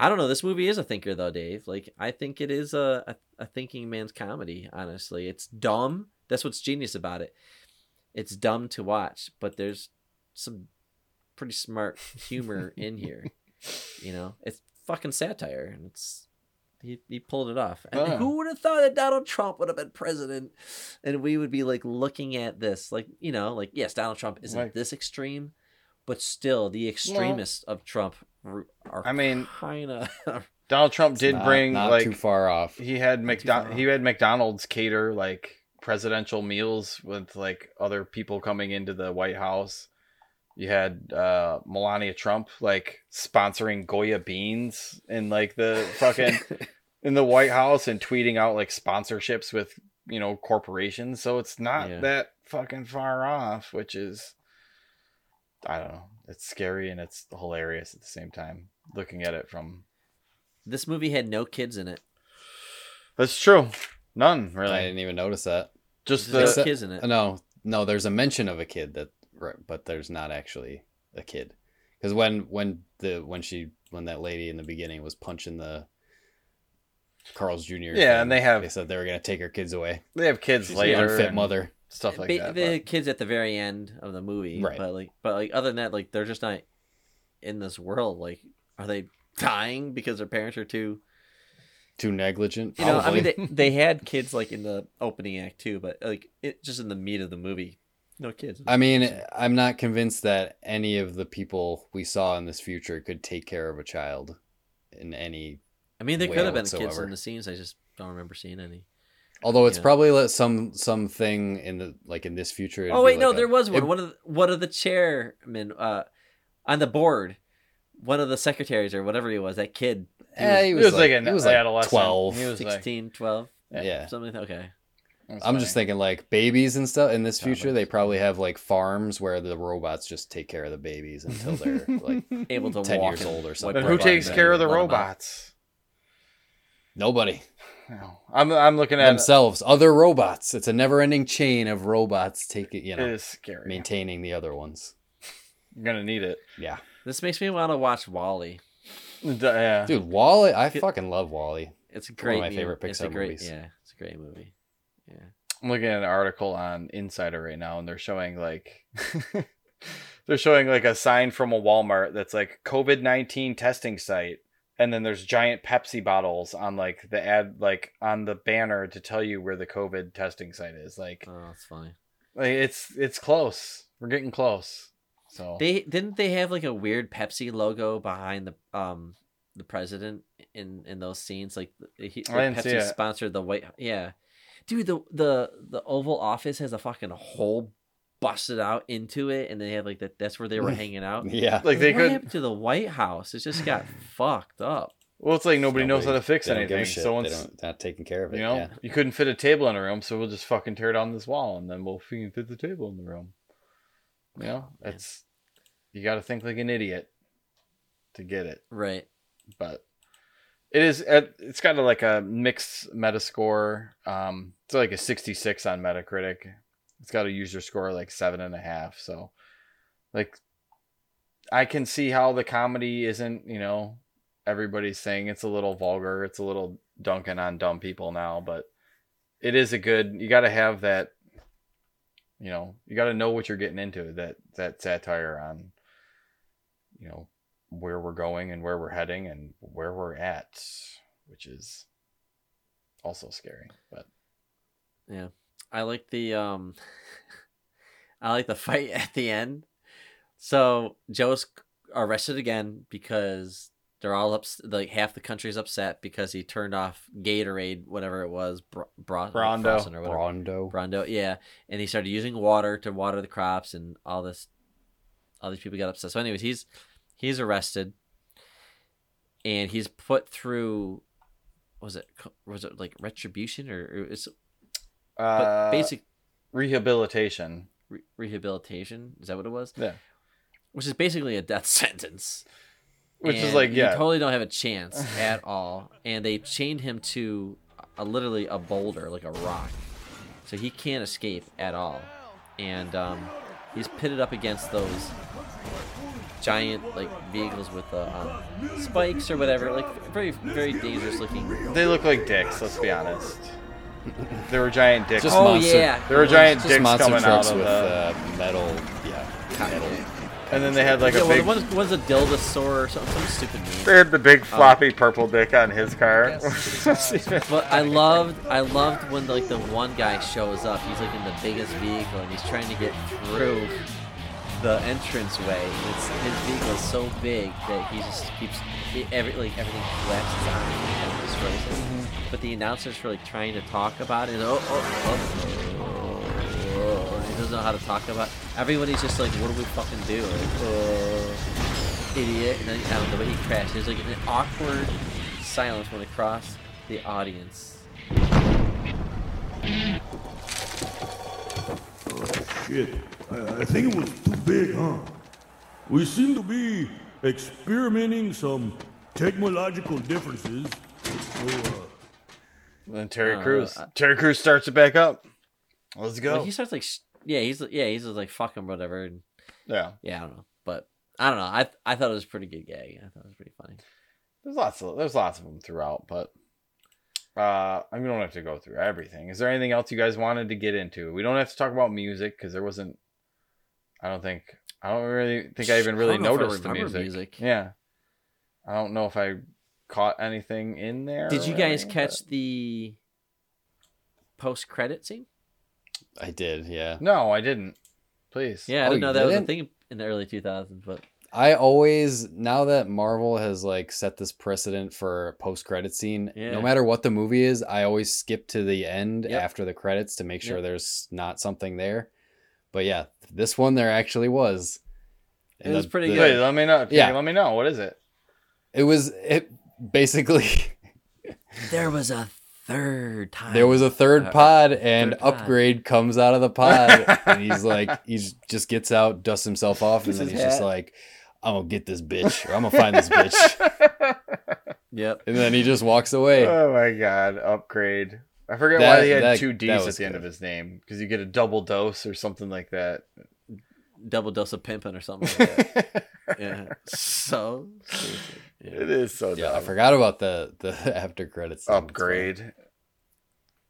i don't know this movie is a thinker though dave. Like i think it is a, a, a thinking man's comedy honestly. It's dumb. That's what's genius about it. It's dumb to watch but there's some pretty smart humor in here you know? It's fucking satire and it's he, he pulled it off. And Oh, who would have thought that donald trump would have been president? And we would be like looking at this like you know like yes donald trump isn't Like- this extreme but still the extremists of trump are I mean, kind of Donald Trump did not- bring not like too far off. He had McDonald. He had McDonald's cater like presidential meals with like other people coming into the White House. You had uh, Melania Trump like sponsoring Goya beans in like the fucking in the White House and tweeting out like sponsorships with you know corporations. So it's not Yeah. that fucking far off, which is I don't know. It's scary and it's hilarious at the same time. Looking at it from this movie had no kids in it that's true. None really. I didn't even notice that. Just There's the kids in it. No, no. There's a mention of a kid that, but there's not actually a kid. Because when when the when she when that lady in the beginning was punching the Carl's Jr. Yeah, and they have- they said they were gonna take her kids away. they have kids She's later. an unfit and mother. Stuff like Ba- that. the but- kids at the very end of the movie Right. but like but like other than that like they're just not in this world like are they dying because their parents are too Too negligent. you know i mean they, they had kids like in the opening act too but like it just in the meat of the movie no kids I mean, I'm not convinced that any of the people we saw in this future could take care of a child in any. i mean way could have been kids in the scenes i just don't remember seeing any Although it's Yeah. probably like some something in the like in this future. oh be wait no a- there was one it- one of the, one of the chairmen uh on the board one of the secretaries or whatever he was that kid he Eh, was he He was, was like, like an he was like adolescent. twelve. He was like- 16 12 Yeah. something like that. okay That's I'm just thinking like babies and stuff in this future. Toddlers. They probably have like farms where the robots just take care of the babies until they're like able to 10 walk years old or something. Then their who takes care of the let 'em out. robots? nobody No. I'm I'm looking at themselves. Other robots. It's a never-ending chain of robots taking you know is scary. maintaining the other ones. You're gonna need it. Yeah, This makes me want to watch WALL-E. D- Yeah. dude, WALL-E. I fucking love WALL-E. It's a One of great. my mu- favorite it's a Pixar great, movies. Yeah, it's a great movie. Yeah. I'm looking at an article on Insider right now, and they're showing like they're showing like a sign from a Walmart that's like COVID nineteen testing site, and then there's giant Pepsi bottles on like the ad like on the banner to tell you where the COVID testing site is. Like, Oh, that's funny. like it's it's close. We're getting close. So They didn't they have like a weird Pepsi logo behind the um the president in in those scenes like he, didn't Pepsi sponsored the white yeah dude the the the Oval Office has a fucking hole busted out into it and they had like that that's where they were hanging out Yeah, like they what could. happened to the White House it just got fucked up Well, it's like nobody, knows how to fix they don't give a anything. shit. So they once don't, not taking care of it. you know yeah. you couldn't fit a table in a room, so we'll just fucking tear down this wall, and then we'll fucking fit the table in the room. You know, it's you got to think like an idiot to get it, right but it is it's kind of like a mixed Metascore. Um, it's like a sixty-six on Metacritic. It's got a user score like seven and a half. So, like, I can see how the comedy isn't. You know, everybody's saying it's a little vulgar. It's a little dunking on dumb people now, but it is a good. You got to have that. You know, you got to know what you're getting into. That that satire on. You know where we're going and where we're heading and where we're at, which is also scary. But Yeah. I like the um I like the fight at the end. So Joe's arrested again because they're all up like half the country's upset because he turned off Gatorade, whatever it was, bra- bra- Brawndo. Frozen or whatever. Brawndo. Brawndo, yeah. And he started using water to water the crops and all this all these people got upset. So anyways, he's he's arrested and he's put through was it was it like retribution or, or it's but Uh, basic rehabilitation. re- rehabilitation is that what it was Yeah. which is basically a death sentence Which is And like, you totally don't have a chance at all and they chained him to a literally a boulder like a rock so he can't escape at all and um, he's pitted up against those giant like vehicles with uh, um, spikes or whatever like very very dangerous looking They look like dicks. Let's be honest. There were giant dicks. Just Oh, monster, yeah. There were giant dicks coming out of with the. uh, metal. Yeah, metal. and then they had like yeah, a well, big. one's, one's a dildosaur or something, some stupid name. They had the big Um, floppy purple dick on his car. But I loved, I loved when like the one guy shows up. He's like in the biggest vehicle and he's trying to get through the entrance way. It's, his vehicle is so big that he just keeps it, every like everything collapses on him and destroys it. But the announcers like trying to talk about it. Oh, oh, oh, oh, he doesn't know how to talk about. Everybody's just like, what do we fucking do? Like, oh, idiot. And then don't know, but he crashed. There's like an awkward silence when across the audience. Oh shit, I, I think it was too big, huh? We seem to be experimenting some technological differences. So, uh, then Terry Uh, Crews. I- Terry Crews starts it back up. Let's go. Like, he starts like, yeah, he's yeah, he's just like fuck him, whatever. And yeah, yeah, I don't know, but I don't know. I I thought it was a pretty good gag. I thought it was pretty funny. There's lots of there's lots of them throughout, but uh, I mean, we don't have to go through everything. Is there anything else you guys wanted to get into? We don't have to talk about music because there wasn't. I don't think I don't really think I even really don't know if I noticed the music. music. Yeah, I don't know if I caught anything in there. Did you guys anything, catch the post credit scene? I did, yeah. No, I didn't. Please. Yeah, I Oh, didn't know you that was a didn't? thing in the early 2000s, but I always now that Marvel has like set this precedent for post credit scene, Yeah. no matter what the movie is, I always skip to the end Yep. after the credits to make sure Yep. there's not something there. But yeah, this one there actually was. It was pretty Wait, good. let me know. Yeah. let me know. What is it? It was it basically there was a third time. there was a third Uh, pod and third pod. Upgrayedd comes out of the pod and he's like he just gets out, dusts himself off, and Gets then his he's just like, I'm gonna get this bitch or I'm gonna find this bitch. Yep. And then he just walks away. Oh my god, Upgrayedd. I forget That- why he had that- two D's at was the end of his name because you get a double dose or something like that. double dose of pimping or something like that. yeah. So stupid. Yeah. It is so Yeah, I forgot about the the after credits Upgrayedd.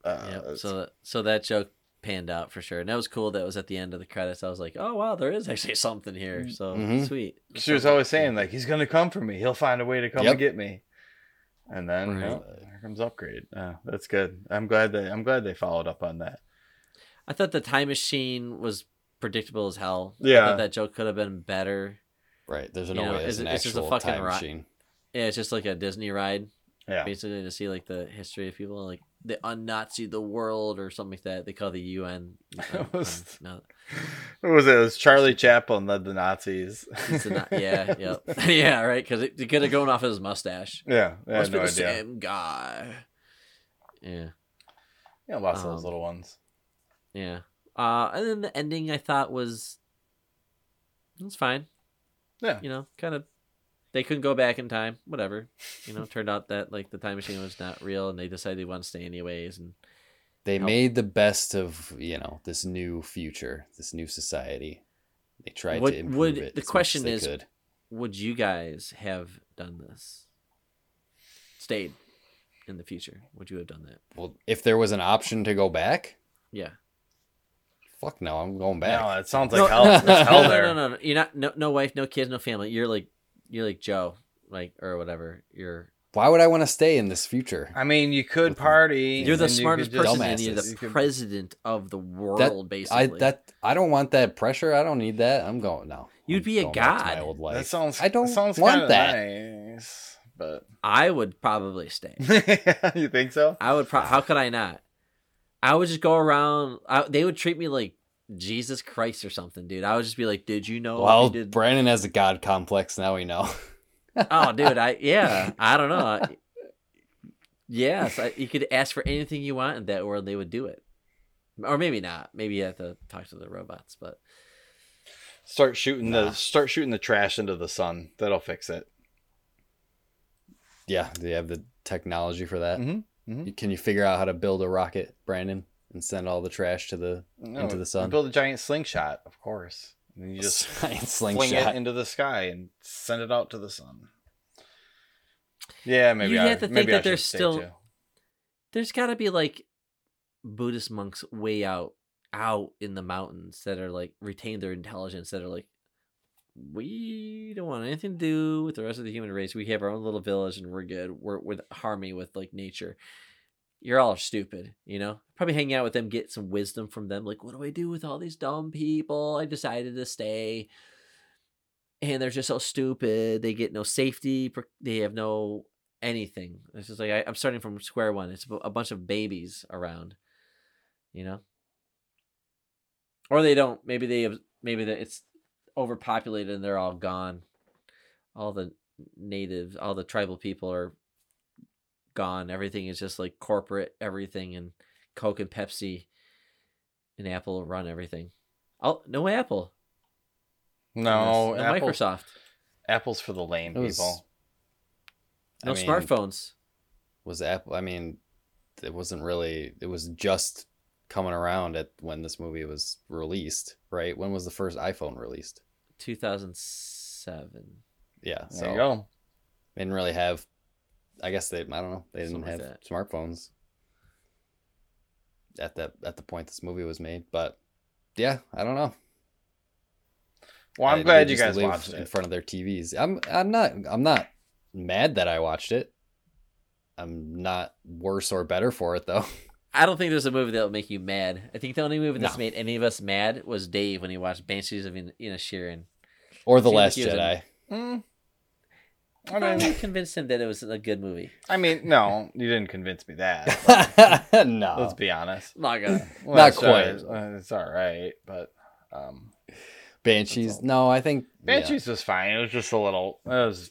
Uh, Yep. So that, so that joke panned out for sure, and that was cool. That was at the end of the credits. I was like, oh wow, there is actually something here. So Mhm. sweet. she was always saying like he's gonna come for me. He'll find a way to come Yep. and get me. And then Right. oh, here comes Upgrayedd. Oh, that's good. I'm glad they I'm glad they followed up on that. I thought the time machine was predictable as hell. I Yeah. thought that joke could have been better. Right. There's You no know, way it's- it's an it's just a fucking time ri- machine. Yeah, it's just like a Disney ride. Yeah. Basically, to see like the history of people, like the un-Nazi the world or something like that. They call the UN. It was- no, What was it? It was Charlie Chaplin led the Nazis. it's not- yeah, yeah, yeah, right. Because it, it could have gone off his mustache. Yeah, had must be the idea. same guy. Yeah, Yeah, lots of those Um, little ones. yeah. Uh, and then the ending I thought was, it was fine. Yeah. You know, kind of. They couldn't go back in time. Whatever. You know, turned out that like the time machine was not real, and they decided they want to stay anyways. And They help. made the best of you know this new future, this new society. They tried would to improve would it. the as much as question they is could. would you guys have done this stayed in the future? Would you have done that? Well, if there was an option to go back, Yeah. fuck no, I'm going back. No, it sounds No, like hell. There's hell no, there. No, no, no. You're not. No, no wife, no kids, no family. You're like, you're like Joe, like or whatever. You're. Why would I want to stay in this future? I mean, you could party. You're the and you smartest could just- person, and you're the Dumbasses. You could- president of the world, That, I basically. that I don't want that pressure. I don't need that. I'm going now. You'd I'm be a going god. My old life. That sounds. I don't that sounds want kinda that. Nice, but I would probably stay. you think so? I would. Pro- how could I not? I would just go around. I, they would treat me like Jesus Christ or something, dude. I would just be like, "Did you know?" Well, you did? Brandon has a god complex. Now we know. oh, dude. I yeah. I don't know. Yes, I, you could ask for anything you want in that world. They would do it, or maybe not. Maybe you have to talk to the robots, but Start shooting the start shooting the trash into the sun. That'll fix it. Yeah, do you have the technology for that? Mhm, mhm. Can you figure out how to build a rocket, Brandon, and send all the trash to the No, into the you sun? Build a giant slingshot, of course. And then you just Giant fling it into the sky and send it out to the sun. Yeah, maybe you I, have to think I that there's still too. there's got to be like Buddhist monks way out out in the mountains that are like retain their intelligence that are like we don't want anything to do with the rest of the human race. We have our own little village and we're good. We're with harmony with like nature. You're all stupid, you know. Probably hang out with them, get some wisdom from them. Like, what do I do with all these dumb people? I decided to stay, and they're just so stupid. They get no safety. They have no anything. It's just like I, I'm starting from square one. It's a bunch of babies around, you know. Or they don't. Maybe they. Maybe that it's overpopulated and they're all gone. All the natives, all the tribal people are gone. Everything is just like corporate. Everything and Coke and Pepsi and Apple run everything. Oh, no Apple. No, no Apple's- Microsoft. Apple's for the lame was- people. No I mean, smartphones. Was Apple? I mean, it wasn't really. It was just coming around at when this movie was released, right? When was the first iPhone released? 2007. Yeah, There so you go. they didn't really have. I guess they. I don't know. They didn't Something have that. smartphones at that at the point this movie was made. But yeah, I don't know. Well, I'm I- glad you guys watched in front of their TVs. I'm I'm not I'm not mad that I watched it. I'm not worse or better for it though. I don't think there's a movie that will make you mad. I think the only movie that's No. made any of us mad was Dave when he watched Banshees of In- Inisherin. Or The Last in- Jedi. Mm. I mean, convinced him that it was a good movie. I mean, no, you didn't convince me that. no, let's be honest. Not gonna. Well, Not quite. uh, It's all right, but um, Banshees. No, I think yeah. Banshees was fine. It was just a little. It was.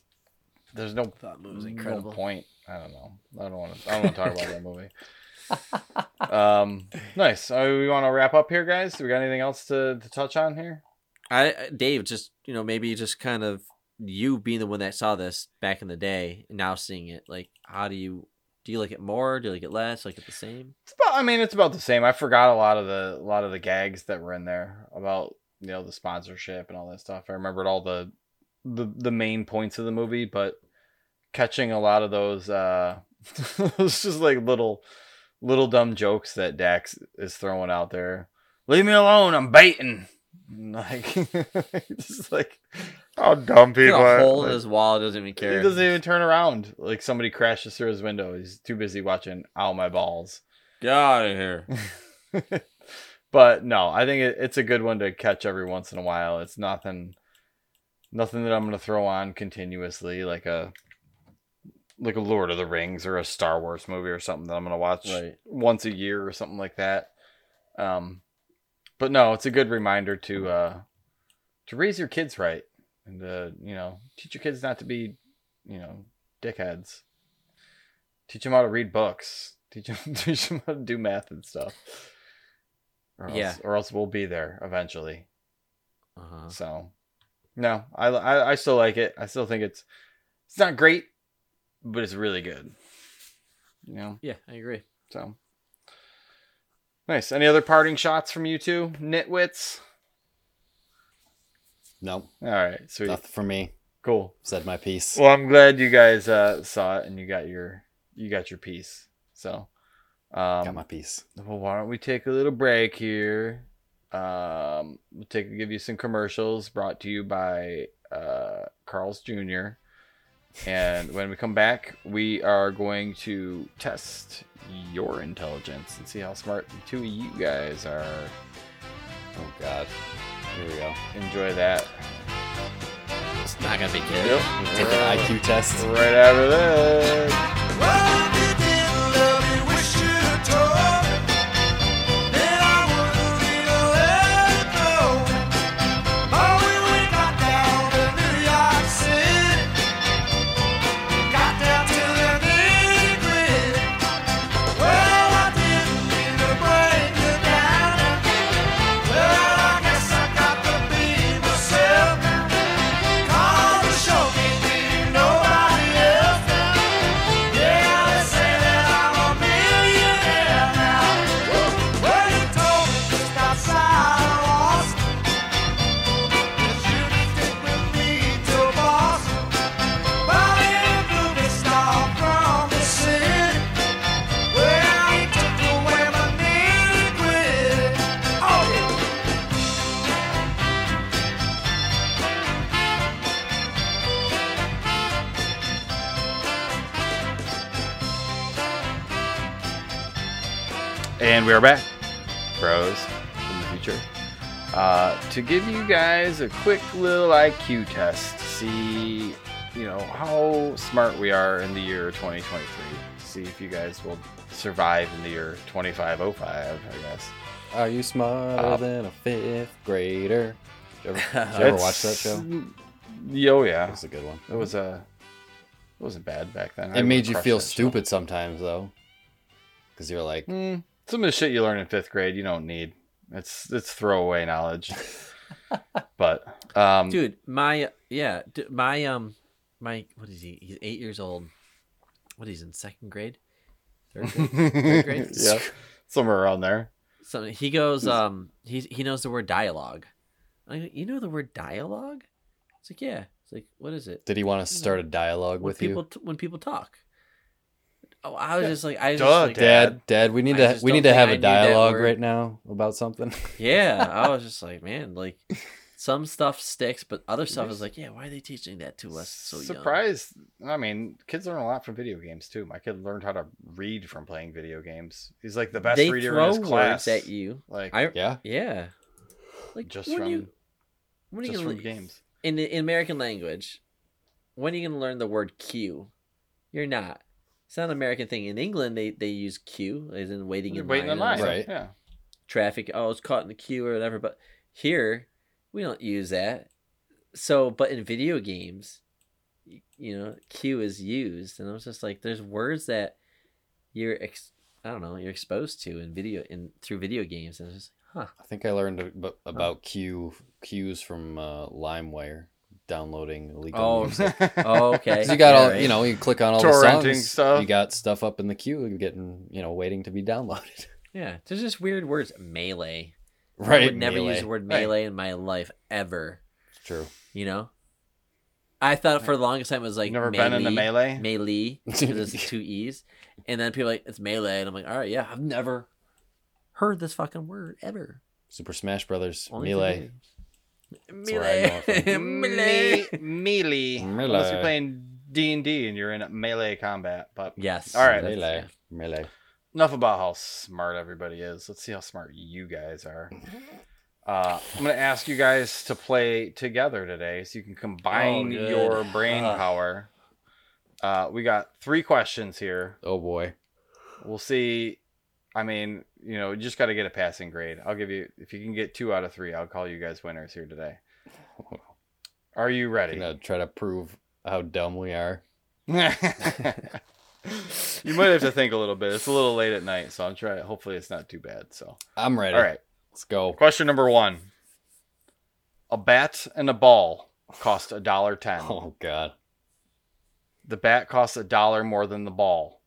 There's no. That movie was no incredible. point. I don't know. I don't want to. I don't want to talk about that movie. um, nice. So we want to wrap up here, guys. Do we got anything else to, to touch on here? I I- Dave just you know maybe just kind of you being the one that saw this back in the day and now seeing it like how do you do you like it more do you like it less like it the same It's about. I mean, it's about the same. I forgot a lot of the a lot of the gags that were in there about you know the sponsorship and all that stuff. I remembered all the the the main points of the movie, but catching a lot of those uh was just like little little dumb jokes that Dax is throwing out there. Leave me alone, I'm baiting. Like just like how dumb people are. a hole in his wall doesn't even care He doesn't even turn around. Like somebody crashes through his window. He's too busy watching Ow My Balls. get out of here but no, I think it, it's a good one to catch every once in a while. It's nothing, nothing that I'm gonna throw on continuously like a like a Lord of the Rings or a Star Wars movie or something that I'm gonna watch Right. once a year or something like that. Um, but no, it's a good reminder to uh to raise your kids right and uh you know teach your kids not to be you know dickheads. Teach them how to read books. Teach them teach them how to do math and stuff. Or else, Yeah. or else we'll be there eventually. uh-huh. So, no, I, I I still like it. I still think it's it's not great, but it's really good. You know, yeah I agree so nice. Any other parting shots from you two, nitwits? No, All right, sweet, nothing for me. cool. Said my piece. Well, I'm glad you guys uh, saw it and you got your you got your piece. So, um, Got my piece. Well, why don't we take a little break here? Um, we'll take give you some commercials brought to you by uh, Carl's Jr. And when we come back, we are going to test your intelligence and see how smart the two of you guys are. Oh God. Here we go. Enjoy that. It's not gonna be good. Yep. Take an IQ test. Right after this. We are back, bros, from the future, uh, to give you guys a quick little IQ test to see, you know, how smart we are in the year 2023. See if you guys will survive in the year 2505, I guess. Are you smarter Uh, than a fifth grader? Did you ever, did you ever watch that show? Oh yeah, That was a good one. It was a. It wasn't bad back then. I It made you feel that show. stupid sometimes though, because you're like, Mm, some of the shit you learn in fifth grade you don't need. It's it's throwaway knowledge. but um, dude my yeah my um my what is he he's eight years old what he's in second grade third grade, third grade? yeah, somewhere around there. so he goes um he, he knows the word dialogue go, you know the word dialogue it's like yeah it's like what is it did he want to start a dialogue when with people you? t- when people talk oh i was just like i was Duh, just like, Dad, Dad, we need I to we need to have I a knew that dialogue right now about something. yeah i was just like man like some stuff sticks but other stuff is like yeah why are they teaching that to us so young surprised. I mean, kids learn a lot from video games too. My kid learned how to read from playing video games. He's like the best they reader throw in his class. words at you. Like I, Yeah. yeah, like just from you, when are you just from le- games. in in American language. When are you gonna learn the word Q? You're not. It's not an American thing. In England, they they use queue as in waiting in waiting line, in line. Right. Yeah. Traffic. Oh, it's caught in the queue or whatever. But here, we don't use that. So, but in video games, you know, queue is used, and I was just like, there's words that you're ex- I don't know, you're exposed to in video in through video games, and it's just huh. I think I learned ab- about Q cues from uh, LimeWire, downloading illegal Oh, music. oh, okay. 'Cause you got all, all, right. you know, you click on all Torrenting the songs, stuff. you got stuff up in the queue, and getting, you know, waiting to be downloaded. Yeah, there's just weird words. Melee. Right. I would never use the word Right. melee in my life ever. It's true. You know? I thought for the longest time it was like Never been in the melee? Melee. Because it's two E's. And then people are like, it's melee. And I'm like, all right, yeah, I've never heard this fucking word ever. Super Smash Brothers, Only Melee. That's where I know it from. melee. Melee. Unless you're playing D and D and you're in melee combat. But Yes. All right. that's- Melee. Melee. enough about how smart everybody is. Let's see how smart you guys are. Uh, I'm gonna ask you guys to play together today, so you can combine Oh, your brain power. Uh, we got three questions here. Oh boy. We'll see. I mean, you know, you just got to get a passing grade. I'll give you if you can get two out of three. I'll call you guys winners here today. Are you ready? Gonna try to prove how dumb we are. you might have to think a little bit. It's a little late at night, so I'm trying. Hopefully, it's not too bad. So, I'm ready. all right. Let's go. Question number one: A bat and a ball cost a dollar ten. Oh god. The bat costs a dollar more than the ball.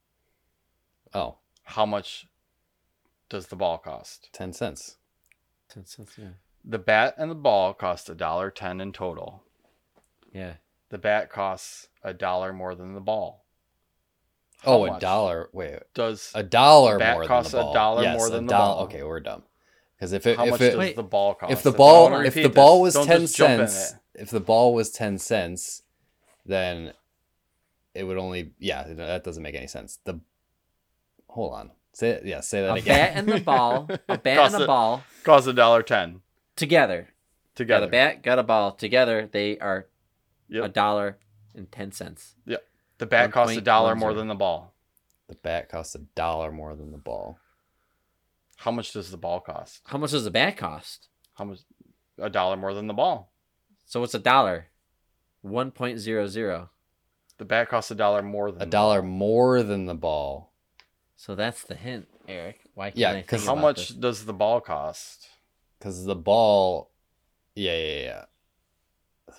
Oh, How much does the ball cost? 10 cents. Ten cents, yeah. The bat and the ball cost a dollar ten in total. Yeah. The bat costs a dollar more than the ball. Oh, a dollar. Wait, Does a dollar bat more cost than the a dollar yes, more than the doll- ball? Okay, we're dumb. Because if it How if much it, does Wait. the ball cost? if the ball if the ball this, was don't ten just jump in cents, if the ball was ten cents, then it would only yeah that doesn't make any sense. The hold on, say it, yeah, say that A again. bat and the ball. A bat Cost and a a- ball Cost a dollar ten together. together. Got a bat, got a ball. Together, they are Yep. a dollar and ten cents. Yep. The bat costs a 1.10. dollar more than the ball. the bat costs a dollar more than the ball. How much does the ball cost? How much does the bat cost? How much? A dollar more than the ball. So it's a dollar. One point zero zero. The bat costs a dollar more than A the dollar more than the ball. So that's the hint, Eric. Why can't Yeah, I 'cause think How about much this? does the ball cost? Because the ball, yeah, yeah, yeah.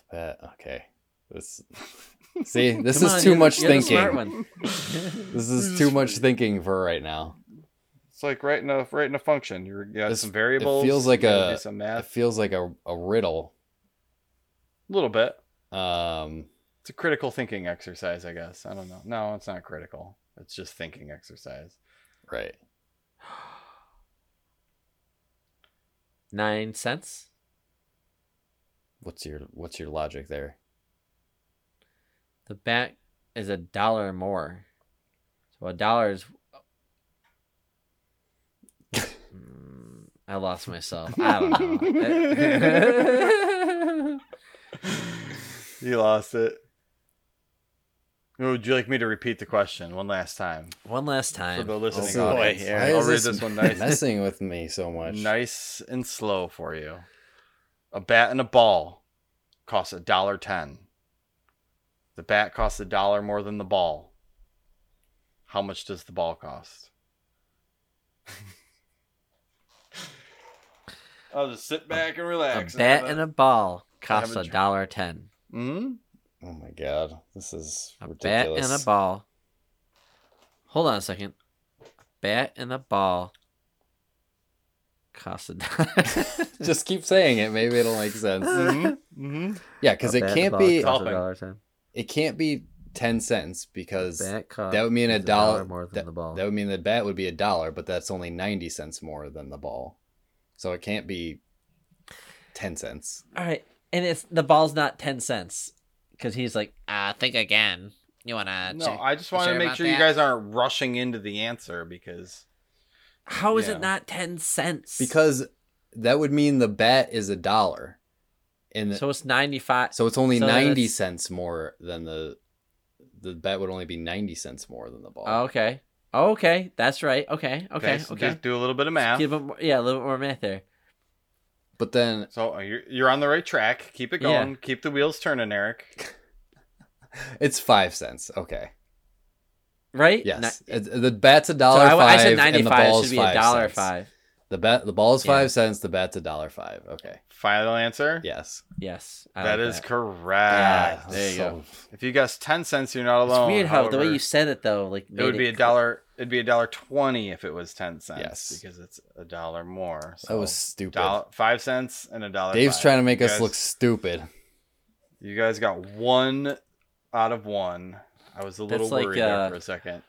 The okay. This, see, this is on, too you're- much you're the thinking. smart one. this is too much thinking for right now. It's like writing a writing a function. You're, you got This- some variables. It feels like a do some it feels like a, a riddle. A little bit. Um, It's a critical thinking exercise, I guess. I don't know. No, it's not critical. It's just thinking exercise. right. Nine cents. What's your what's your logic there? The bat is a dollar more. So a dollar is. Mm, I lost myself. I don't know. You lost it. Would you like me to repeat the question one last time One last time. for time. the listening Oh, boy. audience? Here. Why I'll is read this this one nice, messing with me so much? nice and slow for you. A bat and a ball costs a dollar ten. The bat costs a dollar more than the ball. How much does the ball cost? I'll just sit back and relax. A relax. bat and a ball costs a a dollar ten. hmm Oh my god, this is A ridiculous. bat and a ball. Hold on a second. A bat and a ball costs a dollar. Just keep saying it. Maybe it'll make sense. Mm-hmm. Yeah, because it can't be costs a Helping. dollar ten. it can't be ten cents because that would mean a is dollar, more than that, the ball. that would mean the bat would be a dollar, but that's only ninety cents more than the ball. So it can't be ten cents. All right, and it's the ball's not ten cents because he's like, uh, think again. You wanna? No, check- I just want to make about sure you guys aren't rushing into the answer because How is Yeah. it not ten cents? Because that would mean the bet is a dollar. And the, so it's ninety five. so it's only so ninety that's- cents more than the the bet would only be ninety cents more than the ball. Oh, okay. Okay, that's right. Okay, okay, so okay. just do a little bit of math. Give him, yeah, a little bit more math there. But then So uh, you're you're on the right track. Keep it Yeah. going. Keep the wheels turning, Eric. it's five cents. Okay. Right? Yes. Ni- It- the bat's a so dollar I, five. I said and the five. It should be a dollar five. The bet the ball's Yeah. five cents. The bet's a dollar five. Okay. Final answer. Yes. Yes, I that like is that. correct. there you go. If you guessed ten cents, you're not It's alone. weird how the way you said it though, like it would made be a dollar. It'd be a dollar twenty if it was ten cents. Yes. because it's a dollar more. That was stupid. dollar- five cents and a dollar. Dave's five. trying to make You us guys- look stupid. You guys got one out of one. I was a little That's like, worried uh, there for a second.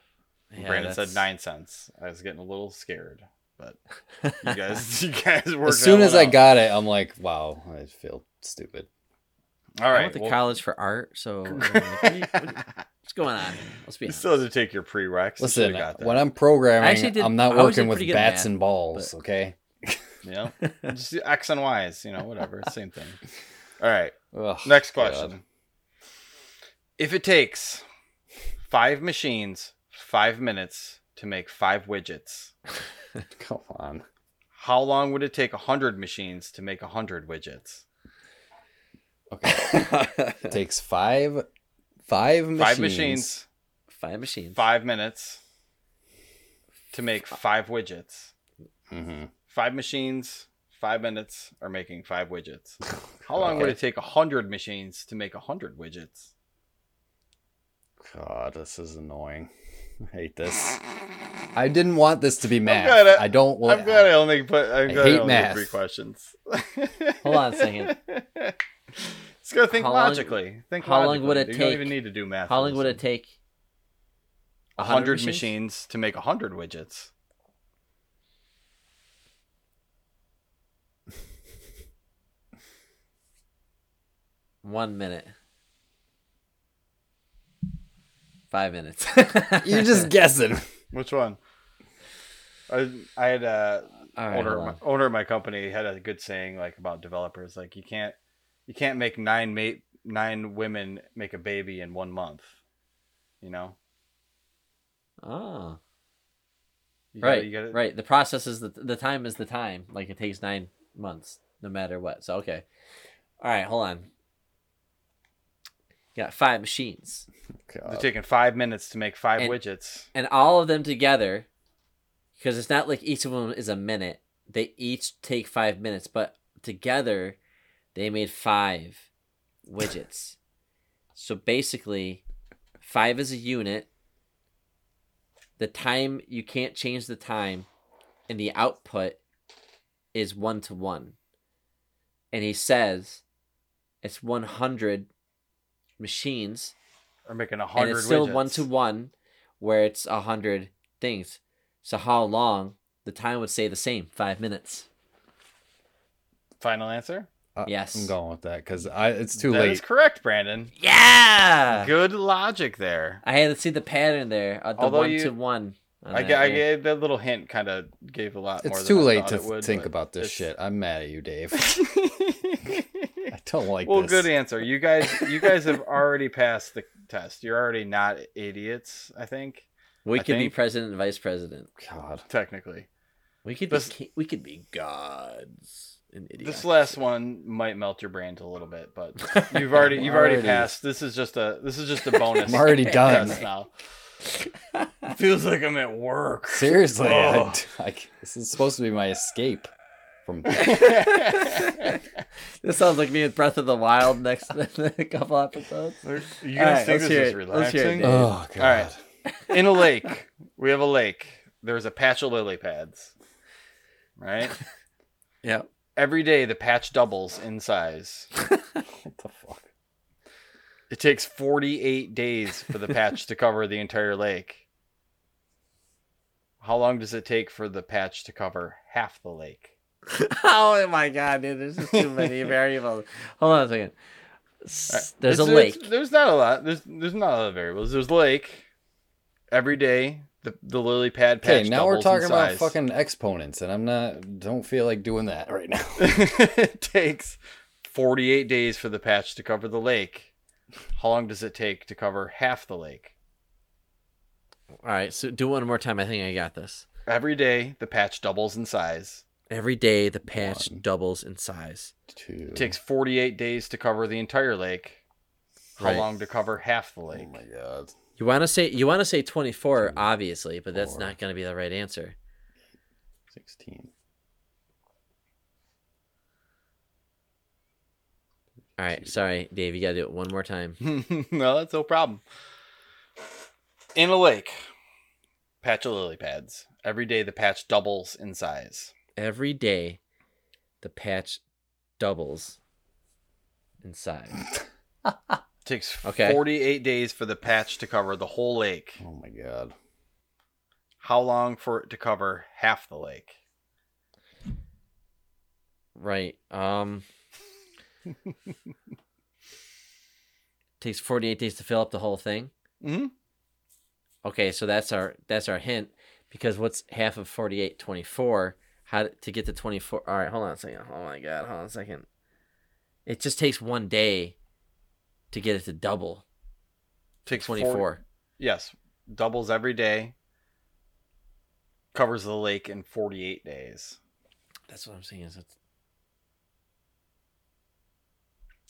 yeah, Brandon that's- said nine cents. I was getting a little scared, but you guys, you guys worked. As soon as I out. got it, I'm like, wow, I feel stupid. All right, I right, went to well, college for art, so I mean, what you- what- what's going on? Let's be honest. still had to take your prereqs. You Listen, should've got that. when I'm programming, I actually did- I'm not working with pretty good at bats math, and balls. but- Okay. yeah, just X and Y's, you know, whatever, same thing. All right, Ugh, next God. question. If it takes five machines five minutes to make five widgets, Come on. how long would it take a hundred machines to make a hundred widgets? Okay. it takes five, five machines. Five machines, Five machines. five minutes to make five widgets. Mm-hmm. Five machines, five minutes are making five widgets. How long would it take a hundred machines to make a hundred widgets? God, this is annoying. I hate this. I didn't want this to be math. I- I don't want. I'm glad I only put. I'm I glad I hate only did math. three questions. Hold on a second. Just gotta think How long- logically. Think how long would it You take- don't even need to do math. How long would it take? a 100 hundred machines? machines to make a hundred widgets. One minute. Five minutes. You're just guessing. Which one? I I had a All right, owner of my, owner of my company had a good saying like about developers like you can't you can't make nine mate nine women make a baby in one month. You know. Oh. You gotta- right. you gotta- Right. The process is the the time is the time. Like it takes nine months, no matter what. So okay. All right. Hold on. You got five machines. They're taking five minutes to make five And- widgets. and all of them together, because it's not like each of them is a minute. They each take five minutes, but together, they made five widgets. so basically, five is a unit. The time you can't change the time, and the output is one to one. And he says it's one hundred machines are making a hundred. and it's still widgets. one to one where it's a hundred things so how long the time would stay the same five minutes Final answer? Uh, Yes. I'm going with that because I it's too That late. is correct, Brandon. yeah Good logic there. i had to see the pattern there uh, the Although one you- to one on I, that, I yeah. gave that little hint kind of gave a lot. It's than too I late thought to would, think about this it's- shit. I'm mad at you, Dave. I don't like well, this. good answer. You guys, you guys have already passed the test. You're already not idiots. I think. we I could be president and vice president God. technically. we could This- be we could be gods and idiots This last one might melt your brains a little bit, but you've already you've already Already. passed. This is just a this is just a bonus. I'm already done. now. Feels like I'm at work. Seriously, I- Oh. I- this is supposed to be my escape from. this sounds like me with breath of the wild next couple episodes You All guys right, think let's this hear is it. Let's it, relaxing? Oh god. All right. In a lake, we have a lake. There's a patch of lily pads. Right? yeah Every day the patch doubles in size. What the fuck? It takes 48 days for the patch to cover the entire lake. How long does it take for the patch to cover half the lake? oh my god dude there's just too many variables hold on a second S- there's a lake there's not a lot. There's there's not a lot of variables. There's a lake. Every day the the lily pad patch. Doubles. Okay, now we're talking about fucking exponents, and I'm not. Don't feel like doing that right now. it takes 48 days for the patch to cover the lake. How long does it take to cover half the lake? All right, so do one more time. I think I got this. Every day, the patch doubles in size. Every day, the patch doubles in size. Two. It takes 48 days to cover the entire lake. How Right. long to cover half the oh lake? Oh my god. You want to say you want to say twenty four, obviously, but that's not going to be the right answer. Sixteen. All right, sorry, Dave. You got to do it one more time. no, that's no problem. In a lake, patch of lily pads. Every day, the patch doubles in size. Every day, the patch doubles in size. takes Okay. 48 days for the patch to cover the whole lake. Oh my god. How long for it to cover half the lake? Right. Um. takes forty eight days to fill up the whole thing. Mm-hmm. Okay, so that's our that's our hint because what's half of 48 24 how to get to 24 all right hold on a second oh my god hold on a second it just takes one day to get it to double Takes 24 40 yes, doubles every day. Covers the lake in 48 days. that's what i'm saying is it's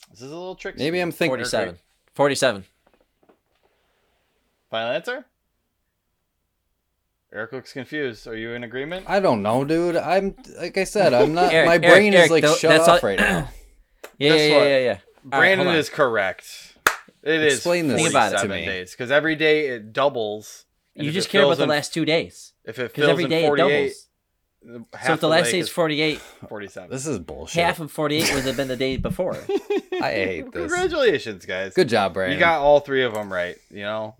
This is a little tricky. Maybe I'm thinking. 47 47 Final answer? Eric looks confused. Are you in agreement? I don't know, dude. I'm like I said. I'm not. Eric, my brain Eric, is like tho- shut that's off all- right now. yeah yeah, yeah yeah yeah Brandon hold on. is correct. It is Explain this Think about it to me. days because every day it doubles. you just care about fills the last two days If it fills every in day it doubles half so if the last day is 48 47. This is bullshit. half of 48 would have been the day before I hate this. Congratulations, guys. Good job, Brandon. You got all three of them right. You know,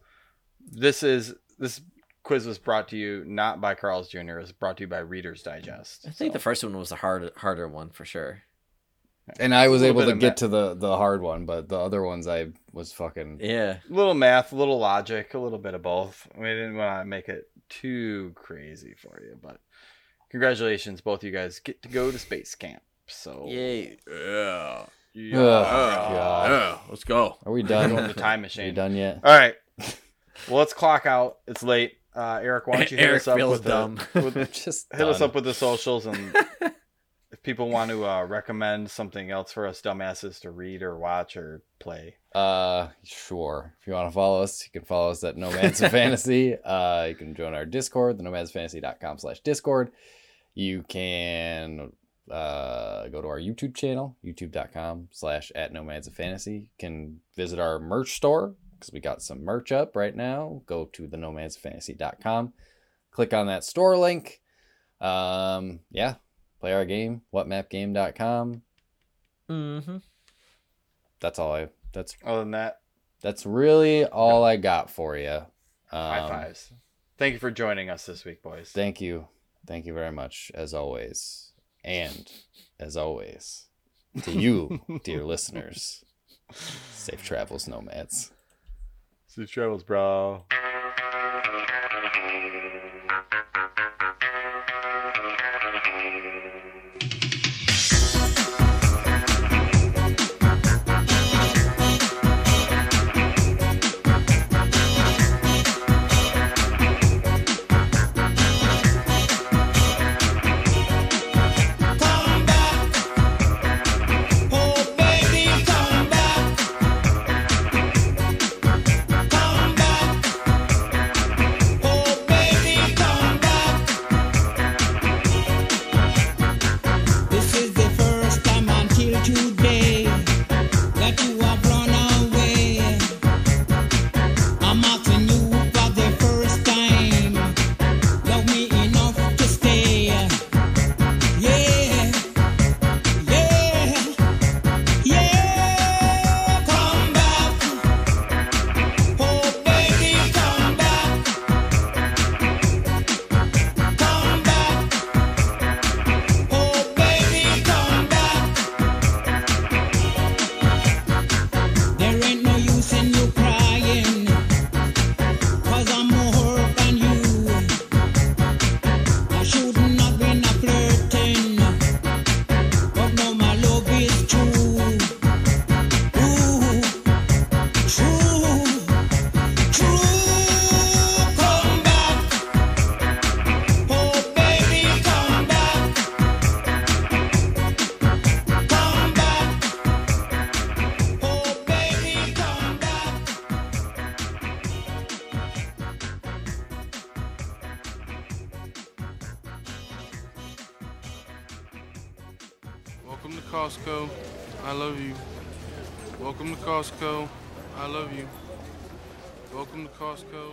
this is this quiz was brought to you not by Carl's Jr. It was brought to you by Reader's Digest. I think the first one was the hard, harder one for sure. And I was able to get ma- to the the hard one, but the other ones I was fucking Yeah. little math, a little logic, a little bit of both. We didn't want to make it too crazy for you, but congratulations, both you guys get to go to space camp. So Yay. yeah, yeah, Oh, yeah. Let's go. Are we done? Go in the time machine. Are machine. we done yet? All right. Well, let's clock out. It's late. Uh, Eric, why don't you hit Eric us up with dumb. the with, Just hit us up with the socials and if people want to uh, recommend something else for us dumbasses to read or watch or play. Uh, sure. If you want to follow us, you can follow us at Nomads of Fantasy. Uh, you can join our Discord, the nomadsfantasy.com slash Discord. You can uh, go to our YouTube channel, youtube.com slash at Nomads of Fantasy. You can visit our merch store because we got some merch up right now. Go to the nomadsfantasy.com. Click on that store link. Um, yeah, play our game, whatmapgame.com. Mm-hmm. That's all I, that's Other than that, that's really all I got for you. Um, high fives. Thank you for joining us this week, boys. Thank you. Thank you very much, as always. And as always, to you, dear listeners, safe travels, nomads. Safe travels, bro. Costco.